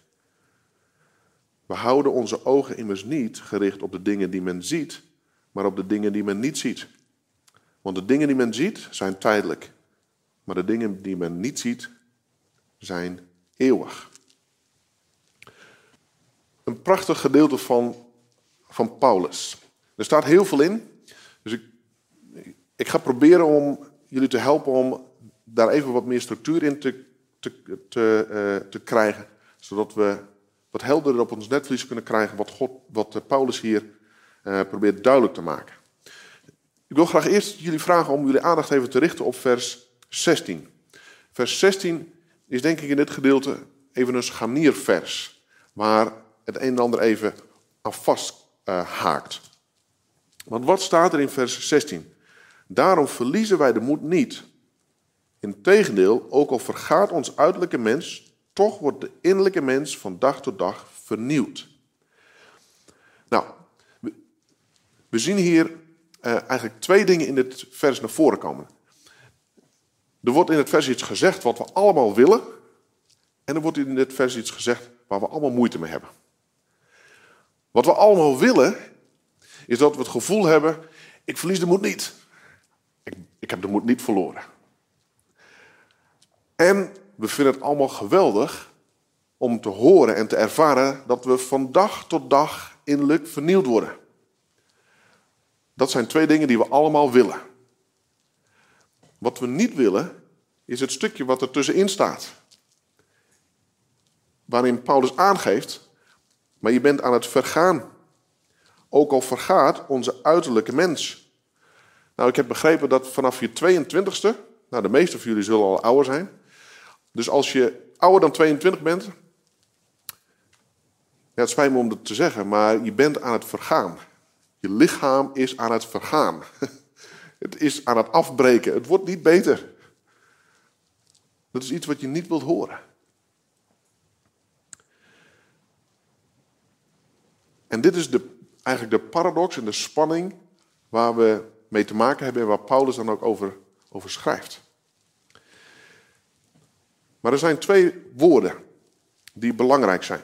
Speaker 4: We houden onze ogen immers niet gericht op de dingen die men ziet, maar op de dingen die men niet ziet. Want de dingen die men ziet zijn tijdelijk, maar de dingen die men niet ziet zijn eeuwig. Een prachtig gedeelte van, van Paulus. Er staat heel veel in, dus ik, ik ga proberen om jullie te helpen om daar even wat meer structuur in te, te, te, uh, te krijgen, zodat we wat helderder op ons netvlies kunnen krijgen wat, God, wat Paulus hier uh, probeert duidelijk te maken. Ik wil graag eerst jullie vragen om jullie aandacht even te richten op vers 16. Vers 16 is denk ik in dit gedeelte even een scharniervers, waar het een en ander even aan vasthaakt. Uh, Want wat staat er in vers 16? Daarom verliezen wij de moed niet. Integendeel, ook al vergaat ons uiterlijke mens, toch wordt de innerlijke mens van dag tot dag vernieuwd. Nou, we zien hier uh, eigenlijk twee dingen in dit vers naar voren komen. Er wordt in het vers iets gezegd wat we allemaal willen. En er wordt in dit vers iets gezegd waar we allemaal moeite mee hebben. Wat we allemaal willen, is dat we het gevoel hebben: ik verlies de moed niet. Ik, ik heb de moed niet verloren. En we vinden het allemaal geweldig om te horen en te ervaren dat we van dag tot dag innerlijk vernieuwd worden. Dat zijn twee dingen die we allemaal willen. Wat we niet willen, is het stukje wat er tussenin staat. Waarin Paulus aangeeft, maar je bent aan het vergaan. Ook al vergaat onze uiterlijke mens. Nou, ik heb begrepen dat vanaf je 22ste, nou de meeste van jullie zullen al ouder zijn. Dus als je ouder dan 22 bent, ja, het spijt me om dat te zeggen, maar je bent aan het vergaan. Je lichaam is aan het vergaan. *laughs* Het is aan het afbreken. Het wordt niet beter. Dat is iets wat je niet wilt horen. En dit is de, eigenlijk de paradox en de spanning waar we mee te maken hebben en waar Paulus dan ook over, over schrijft. Maar er zijn twee woorden die belangrijk zijn.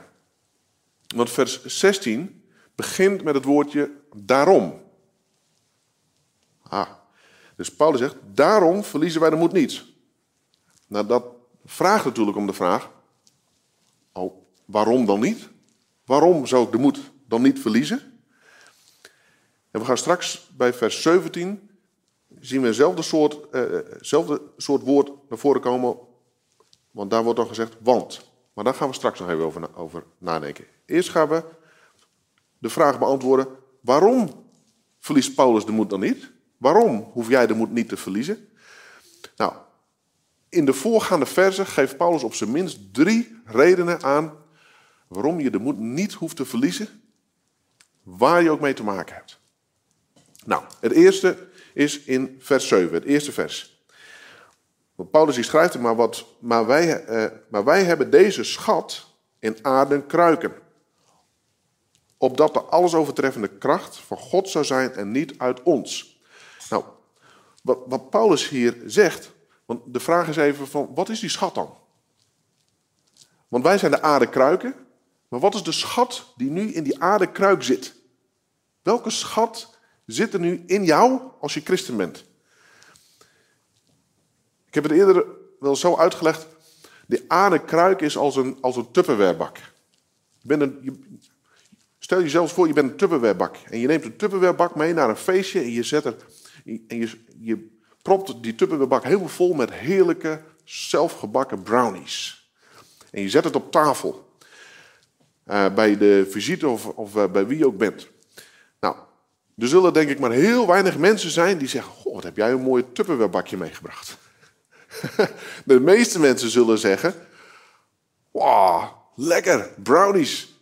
Speaker 4: Want vers 16 begint met het woordje daarom. Ah, dus Paulus zegt, daarom verliezen wij de moed niet. Nou, dat vraagt natuurlijk om de vraag, oh, waarom dan niet? Waarom zou ik de moed dan niet verliezen? En we gaan straks bij vers 17 zien we eenzelfde soort, eh, soort woord naar voren komen, want daar wordt dan gezegd want. Maar daar gaan we straks nog even over, over nadenken. Eerst gaan we de vraag beantwoorden, waarom verliest Paulus de moed dan niet? Waarom hoef jij de moed niet te verliezen? Nou, in de voorgaande versen geeft Paulus op zijn minst drie redenen aan waarom je de moed niet hoeft te verliezen, waar je ook mee te maken hebt. Nou, het eerste is in vers 7, het eerste vers. Paulus die schrijft maar wat, maar wij, eh, maar wij hebben deze schat in aarden kruiken. Opdat de alles overtreffende kracht van God zou zijn en niet uit ons. Nou, wat, wat Paulus hier zegt, want de vraag is even van, wat is die schat dan? Want wij zijn de aarde kruiken. Maar wat is de schat die nu in die aardekruik zit? Welke schat zit er nu in jou als je christen bent? Ik heb het eerder wel zo uitgelegd. De aardekruik is als een, als een tupperwarebak. Je bent een, stel jezelf voor, je bent een tupperwarebak. En je neemt een tupperwarebak mee naar een feestje en je zet er... En je, je propt die tupperwarebak helemaal vol met heerlijke, zelfgebakken brownies. En je zet het op tafel. Uh, bij de visite of, of uh, bij wie je ook bent. Nou, er zullen denk ik maar heel weinig mensen zijn die zeggen... Goh, wat heb jij een mooie tupperwarebakje meegebracht. *laughs* De meeste mensen zullen zeggen: Wow, lekker, brownies.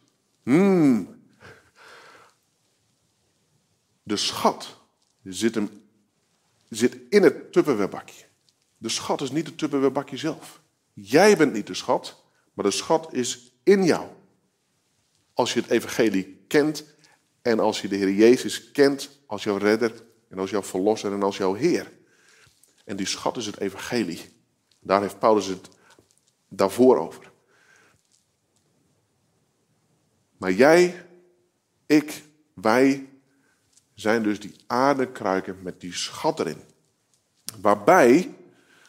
Speaker 4: Mmm. De schat zit, hem, zit in het tupperwarebakje. De schat is niet het tupperwarebakje zelf. Jij bent niet de schat, maar de schat is in jou. Als je het evangelie kent en als je de Heer Jezus kent als jouw redder en als jouw verlosser en als jouw Heer. En die schat is het evangelie. Daar heeft Paulus het daarvoor over. Maar jij, ik, wij zijn dus die aardekruiken met die schat erin. Waarbij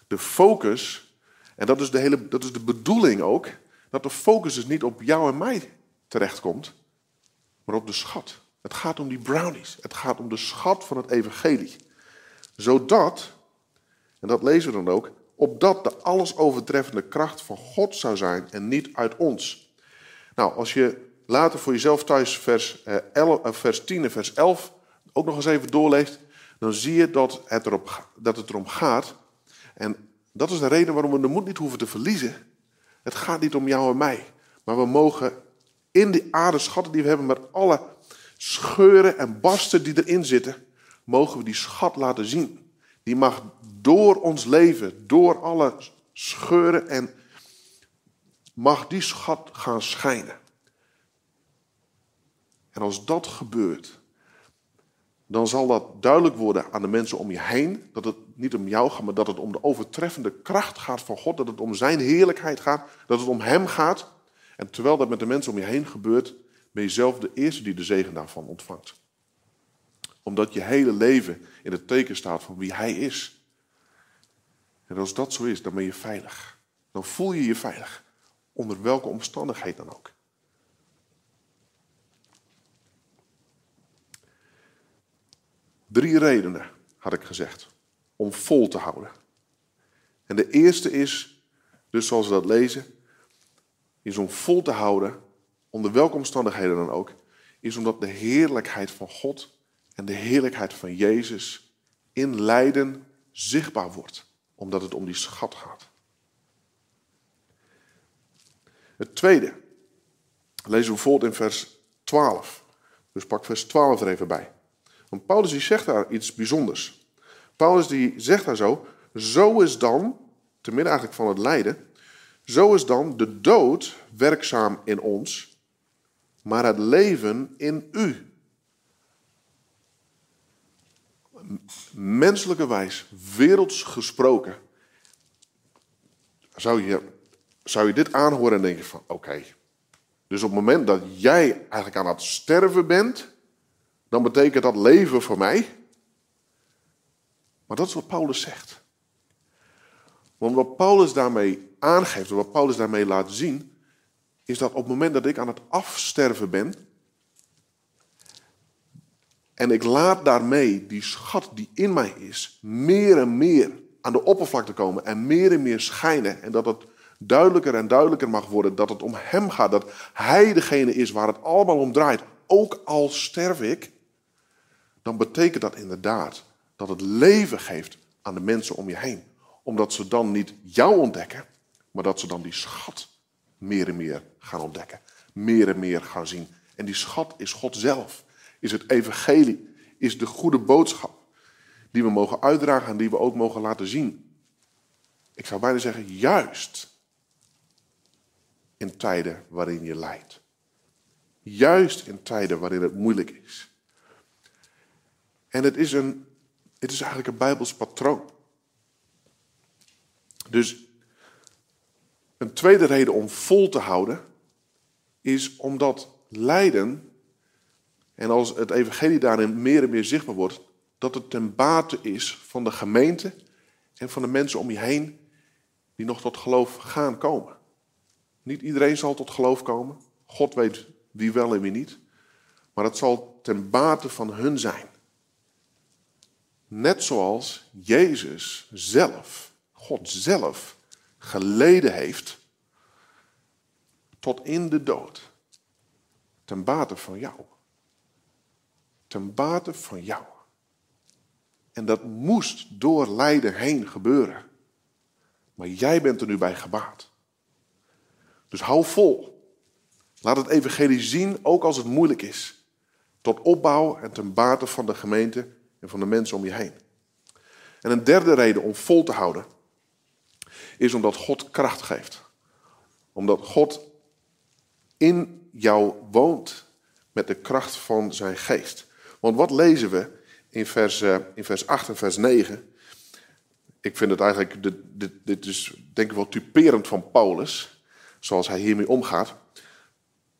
Speaker 4: de focus, en dat is de, hele, dat is de bedoeling ook, dat de focus dus niet op jou en mij terechtkomt, maar op de schat. Het gaat om die brownies. Het gaat om de schat van het evangelie. Zodat en dat lezen we dan ook, opdat de alles overtreffende kracht van God zou zijn en niet uit ons. Nou, als je later voor jezelf thuis vers, 11, eh, eh, vers 10 en vers 11 ook nog eens even doorleest, dan zie je dat het, erop, dat het erom gaat. En dat is de reden waarom we de moed niet hoeven te verliezen. Het gaat niet om jou en mij. Maar we mogen in die aardeschatten die we hebben met alle scheuren en barsten die erin zitten, mogen we die schat laten zien. Die mag door ons leven, door alle scheuren en mag die schat gaan schijnen. En als dat gebeurt, dan zal dat duidelijk worden aan de mensen om je heen. Dat het niet om jou gaat, maar dat het om de overtreffende kracht gaat van God. Dat het om zijn heerlijkheid gaat. Dat het om hem gaat. En terwijl dat met de mensen om je heen gebeurt, ben je zelf de eerste die de zegen daarvan ontvangt. Omdat je hele leven in het teken staat van wie hij is. En als dat zo is, dan ben je veilig. Dan voel je je veilig. Onder welke omstandigheid dan ook. Drie redenen, had ik gezegd, om vol te houden. En de eerste is, dus zoals we dat lezen, is om vol te houden, onder welke omstandigheden dan ook, is omdat de heerlijkheid van God en de heerlijkheid van Jezus in lijden zichtbaar wordt omdat het om die schat gaat. Het tweede, lezen we bijvoorbeeld in vers 12. Dus pak vers 12 er even bij. Want Paulus die zegt daar iets bijzonders. Paulus die zegt daar zo, zo is dan, te midden eigenlijk van het lijden, zo is dan de dood werkzaam in ons, maar het leven in u. menselijke wijs, werelds gesproken, zou je, zou je dit aanhoren en denken van oké. Dus op het moment dat jij eigenlijk aan het sterven bent, dan betekent dat leven voor mij. Maar dat is wat Paulus zegt. Want wat Paulus daarmee aangeeft, wat Paulus daarmee laat zien, is dat op het moment dat ik aan het afsterven ben, en ik laat daarmee die schat die in mij is, meer en meer aan de oppervlakte komen en meer en meer schijnen. En dat het duidelijker en duidelijker mag worden dat het om Hem gaat. Dat Hij degene is waar het allemaal om draait. Ook al sterf ik, dan betekent dat inderdaad dat het leven geeft aan de mensen om je heen. Omdat ze dan niet jou ontdekken, maar dat ze dan die schat meer en meer gaan ontdekken. Meer en meer gaan zien. En die schat is God zelf is het evangelie, is de goede boodschap die we mogen uitdragen en die we ook mogen laten zien. Ik zou bijna zeggen, juist in tijden waarin je lijdt. Juist in tijden waarin het moeilijk is. En het is, een, het is eigenlijk een Bijbels patroon. Dus een tweede reden om vol te houden is omdat lijden, en als het evangelie daarin meer en meer zichtbaar wordt, dat het ten bate is van de gemeente en van de mensen om je heen die nog tot geloof gaan komen. Niet iedereen zal tot geloof komen. God weet wie wel en wie niet. Maar het zal ten bate van hun zijn. Net zoals Jezus zelf, God zelf, geleden heeft tot in de dood. Ten bate van jou. Ten bate van jou. En dat moest door lijden heen gebeuren. Maar jij bent er nu bij gebaat. Dus hou vol. Laat het evangelie zien, ook als het moeilijk is. Tot opbouw en ten bate van de gemeente en van de mensen om je heen. En een derde reden om vol te houden, is omdat God kracht geeft. Omdat God in jou woont met de kracht van zijn geest. Want wat lezen we in vers, uh, in vers 8 en vers 9? Ik vind het eigenlijk, dit, dit, dit is denk ik wel typerend van Paulus, zoals hij hiermee omgaat.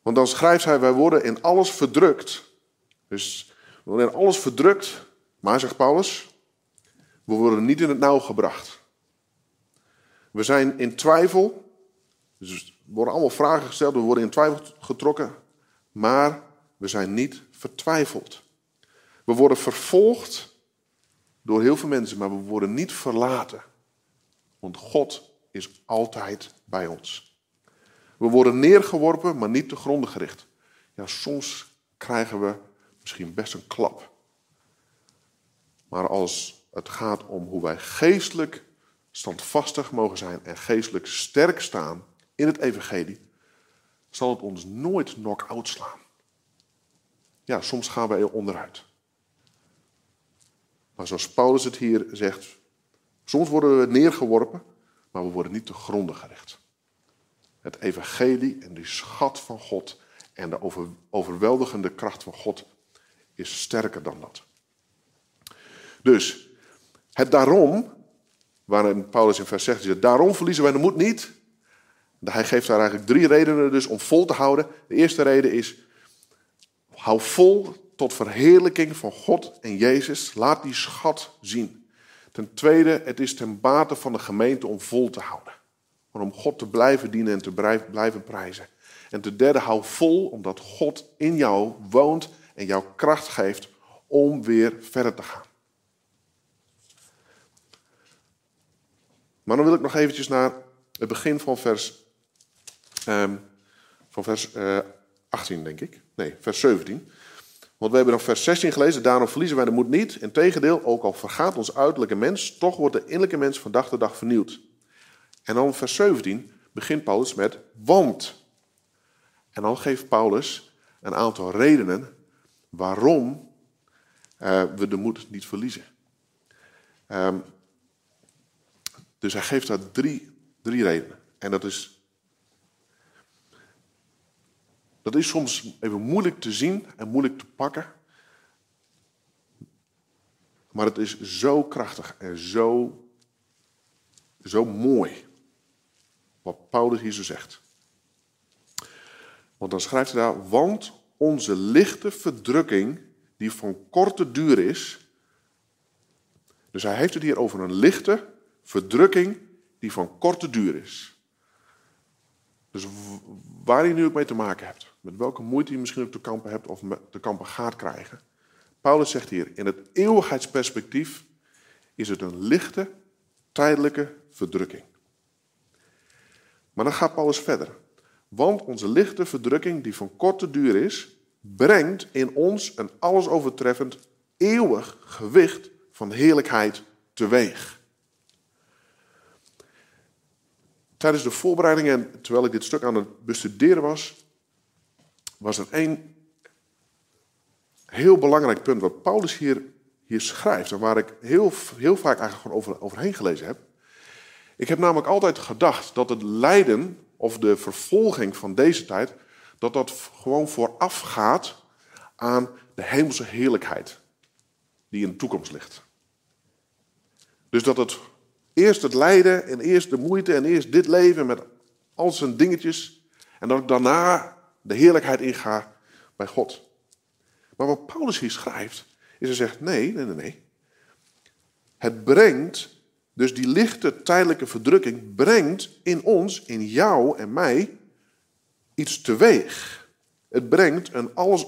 Speaker 4: Want dan schrijft hij, wij worden in alles verdrukt. Dus we worden in alles verdrukt, maar zegt Paulus, we worden niet in het nauw gebracht. We zijn in twijfel, dus er worden allemaal vragen gesteld, we worden in twijfel getrokken, maar we zijn niet vertwijfeld. We worden vervolgd door heel veel mensen, maar we worden niet verlaten. Want God is altijd bij ons. We worden neergeworpen, maar niet te gronden gericht. Ja, soms krijgen we misschien best een klap. Maar als het gaat om hoe wij geestelijk standvastig mogen zijn en geestelijk sterk staan in het evangelie, zal het ons nooit knock-out slaan. Ja, soms gaan wij er onderuit. Maar zoals Paulus het hier zegt, soms worden we neergeworpen, maar we worden niet te gronden gericht. Het evangelie en die schat van God en de overweldigende kracht van God is sterker dan dat. Dus, het daarom, waarin Paulus in vers 6 zegt, daarom verliezen wij de moed niet. Hij geeft daar eigenlijk drie redenen dus om vol te houden. De eerste reden is, hou vol tot verheerlijking van God en Jezus. Laat die schat zien. Ten tweede, het is ten bate van de gemeente om vol te houden. om God te blijven dienen en te blijven prijzen. En ten derde, hou vol omdat God in jou woont en jou kracht geeft om weer verder te gaan. Maar dan wil ik nog eventjes naar het begin van vers, um, van vers uh, eh, 18, denk ik. Nee, vers 17. Want we hebben dan vers 16 gelezen, daarom verliezen wij de moed niet. Integendeel, ook al vergaat ons uiterlijke mens, toch wordt de innerlijke mens van dag tot dag vernieuwd. En dan vers 17 begint Paulus met want. En dan geeft Paulus een aantal redenen waarom uh, we de moed niet verliezen. Um, dus hij geeft daar drie, drie redenen. En dat is Dat is soms even moeilijk te zien en moeilijk te pakken. Maar het is zo krachtig en zo, zo mooi. Wat Paulus hier zo zegt. Want dan schrijft hij daar, want onze lichte verdrukking, die van korte duur is. Dus hij heeft het hier over een lichte verdrukking die van korte duur is. Dus waar je nu ook mee te maken hebt met welke moeite je misschien ook te kampen hebt of te kampen gaat krijgen. Paulus zegt hier, in het eeuwigheidsperspectief is het een lichte, tijdelijke verdrukking. Maar dan gaat Paulus verder. Want onze lichte verdrukking, die van korte duur is, brengt in ons een allesovertreffend, eeuwig gewicht van heerlijkheid teweeg. Tijdens de voorbereidingen, terwijl ik dit stuk aan het bestuderen was, was er één heel belangrijk punt wat Paulus hier, hier schrijft en waar ik heel, heel vaak eigenlijk gewoon over, overheen gelezen heb. Ik heb namelijk altijd gedacht dat het lijden of de vervolging van deze tijd, dat dat gewoon vooraf gaat aan de hemelse heerlijkheid die in de toekomst ligt. Dus dat het eerst het lijden en eerst de moeite en eerst dit leven met al zijn dingetjes en dat daarna de heerlijkheid inga bij God. Maar wat Paulus hier schrijft, is hij zegt, nee, nee, nee, nee. Het brengt, dus die lichte tijdelijke verdrukking, brengt in ons, in jou en mij, iets teweeg. Het brengt een alles,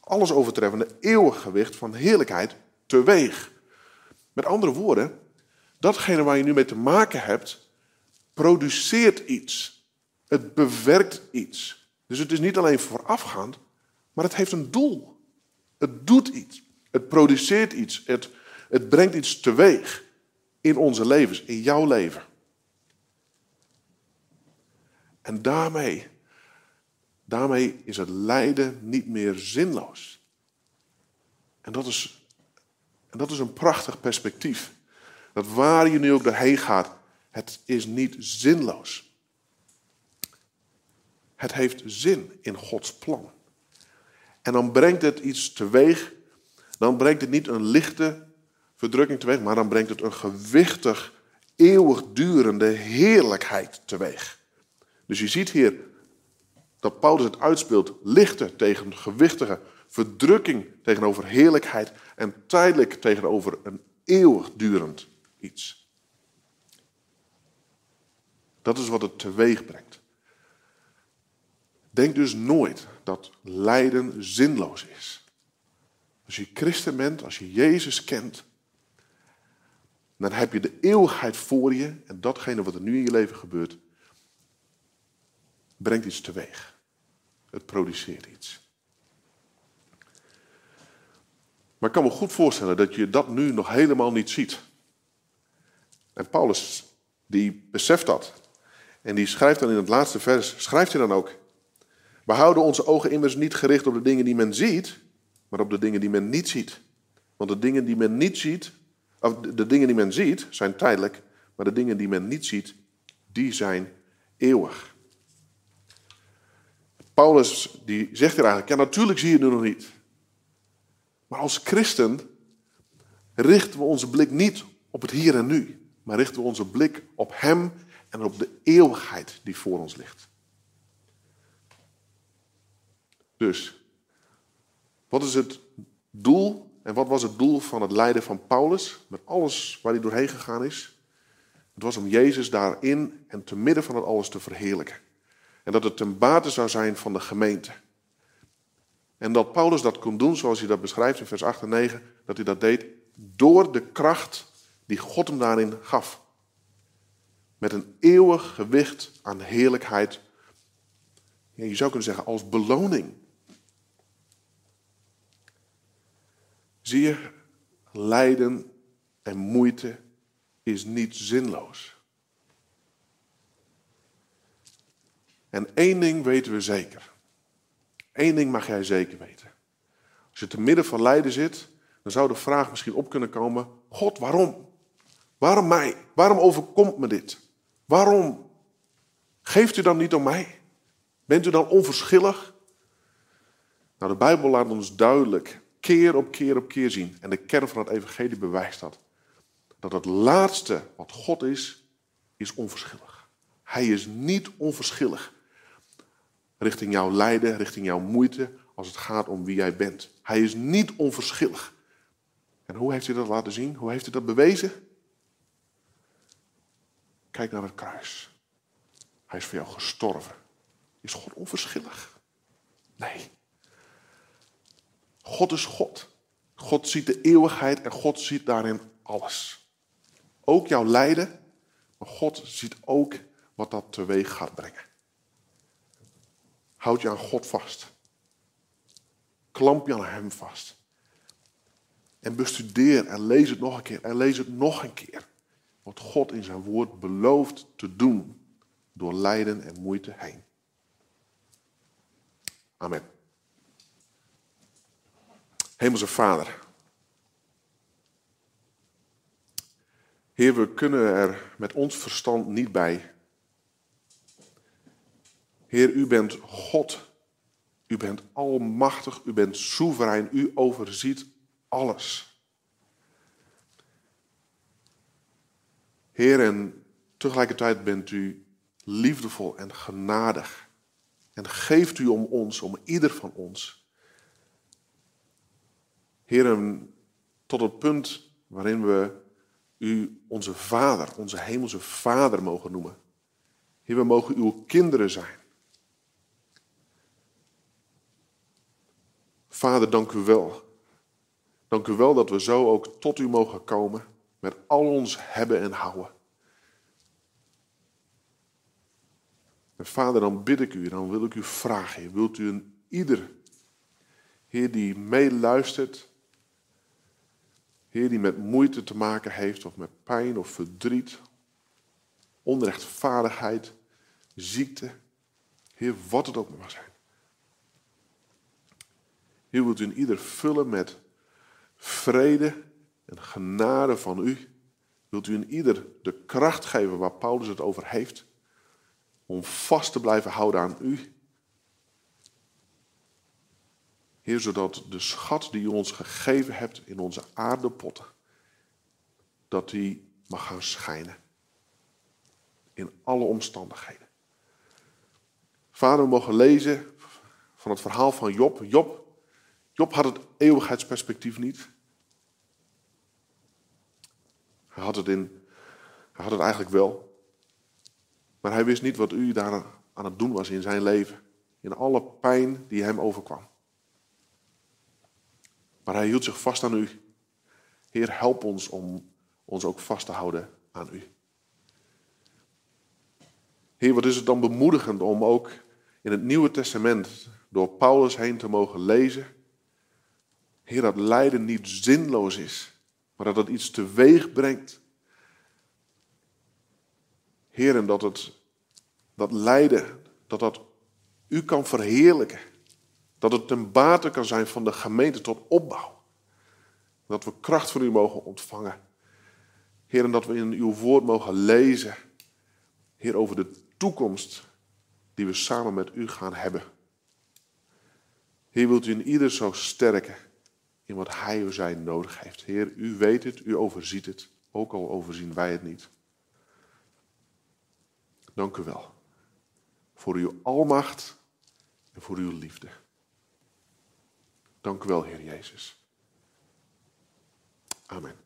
Speaker 4: alles overtreffende eeuwig gewicht van heerlijkheid teweeg. Met andere woorden, datgene waar je nu mee te maken hebt, produceert iets. Het bewerkt iets. Dus het is niet alleen voorafgaand, maar het heeft een doel. Het doet iets. Het produceert iets. Het, het brengt iets teweeg in onze levens, in jouw leven. En daarmee, daarmee is het lijden niet meer zinloos. En dat is, en dat is een prachtig perspectief. Dat waar je nu ook doorheen gaat, het is niet zinloos. Het heeft zin in Gods plan. En dan brengt het iets teweeg. Dan brengt het niet een lichte verdrukking teweeg, maar dan brengt het een gewichtig, eeuwigdurende heerlijkheid teweeg. Dus je ziet hier dat Paulus het uitspeelt lichte tegen gewichtige, verdrukking tegenover heerlijkheid en tijdelijk tegenover een eeuwigdurend iets. Dat is wat het teweeg brengt. Denk dus nooit dat lijden zinloos is. Als je christen bent, als je Jezus kent, dan heb je de eeuwigheid voor je en datgene wat er nu in je leven gebeurt, brengt iets teweeg. Het produceert iets. Maar ik kan me goed voorstellen dat je dat nu nog helemaal niet ziet. En Paulus, die beseft dat. En die schrijft dan in het laatste vers, schrijft hij dan ook. We houden onze ogen immers niet gericht op de dingen die men ziet, maar op de dingen die men niet ziet. Want de dingen die men niet ziet, of de dingen die men ziet, zijn tijdelijk, maar de dingen die men niet ziet, die zijn eeuwig. Paulus die zegt hier eigenlijk, ja natuurlijk zie je het nog niet. Maar als christen richten we onze blik niet op het hier en nu, maar richten we onze blik op Hem en op de eeuwigheid die voor ons ligt. Dus, wat is het doel en wat was het doel van het lijden van Paulus met alles waar hij doorheen gegaan is? Het was om Jezus daarin en te midden van het alles te verheerlijken. En dat het ten bate zou zijn van de gemeente. En dat Paulus dat kon doen zoals hij dat beschrijft in vers 8 en 9, dat hij dat deed door de kracht die God hem daarin gaf. Met een eeuwig gewicht aan heerlijkheid. Ja, je zou kunnen zeggen als beloning. Zie je, lijden en moeite is niet zinloos. En één ding weten we zeker. Eén ding mag jij zeker weten. Als je te midden van lijden zit, dan zou de vraag misschien op kunnen komen: God, waarom? Waarom mij? Waarom overkomt me dit? Waarom? Geeft u dan niet om mij? Bent u dan onverschillig? Nou, de Bijbel laat ons duidelijk keer op keer op keer zien. En de kern van het evangelie bewijst dat. Dat het laatste wat God is, is onverschillig. Hij is niet onverschillig richting jouw lijden, richting jouw moeite, als het gaat om wie jij bent. Hij is niet onverschillig. En hoe heeft hij dat laten zien? Hoe heeft hij dat bewezen? Kijk naar het kruis. Hij is voor jou gestorven. Is God onverschillig? Nee. God is God. God ziet de eeuwigheid en God ziet daarin alles. Ook jouw lijden, maar God ziet ook wat dat teweeg gaat brengen. Houd je aan God vast. Klamp je aan Hem vast. En bestudeer en lees het nog een keer en lees het nog een keer. Wat God in zijn woord belooft te doen door lijden en moeite heen. Amen. Hemelse Vader. Heer, we kunnen er met ons verstand niet bij. Heer, u bent God. U bent almachtig, u bent soeverein, u overziet alles. Heer, en tegelijkertijd bent u liefdevol en genadig. En geeft u om ons, om ieder van ons. Heer, tot het punt waarin we u onze Vader, onze Hemelse Vader mogen noemen. Heer, we mogen uw kinderen zijn. Vader, dank u wel. Dank u wel dat we zo ook tot u mogen komen met al ons hebben en houden. En vader, dan bid ik u, dan wil ik u vragen, wilt u een ieder, Heer die meeluistert, Heer die met moeite te maken heeft of met pijn of verdriet, onrechtvaardigheid, ziekte, Heer, wat het ook mag zijn. Heer, wilt u een ieder vullen met vrede en genade van u. Wilt u in ieder de kracht geven waar Paulus het over heeft, om vast te blijven houden aan u. Heer, zodat de schat die u ons gegeven hebt in onze aardepotten, dat die mag gaan schijnen. In alle omstandigheden. Vader, we mogen lezen van het verhaal van Job. Job, Job had het eeuwigheidsperspectief niet. Hij had het, in, hij had het eigenlijk wel. Maar hij wist niet wat u daar aan het doen was in zijn leven. In alle pijn die hem overkwam. Maar hij hield zich vast aan u. Heer, help ons om ons ook vast te houden aan u. Heer, wat is het dan bemoedigend om ook in het Nieuwe Testament door Paulus heen te mogen lezen. Heer, dat lijden niet zinloos is maar dat het iets teweeg brengt. Heer, en dat het, dat lijden, dat dat u kan verheerlijken. Dat het ten bate kan zijn van de gemeente tot opbouw. Dat we kracht van u mogen ontvangen. Heer, en dat we in uw woord mogen lezen. Heer, over de toekomst die we samen met u gaan hebben. Heer, wilt u in ieder zo sterken in wat hij of zij nodig heeft. Heer, u weet het, u overziet het, ook al overzien wij het niet. Dank u wel voor uw almacht en voor uw liefde. Dank u wel, Heer Jezus. Amen.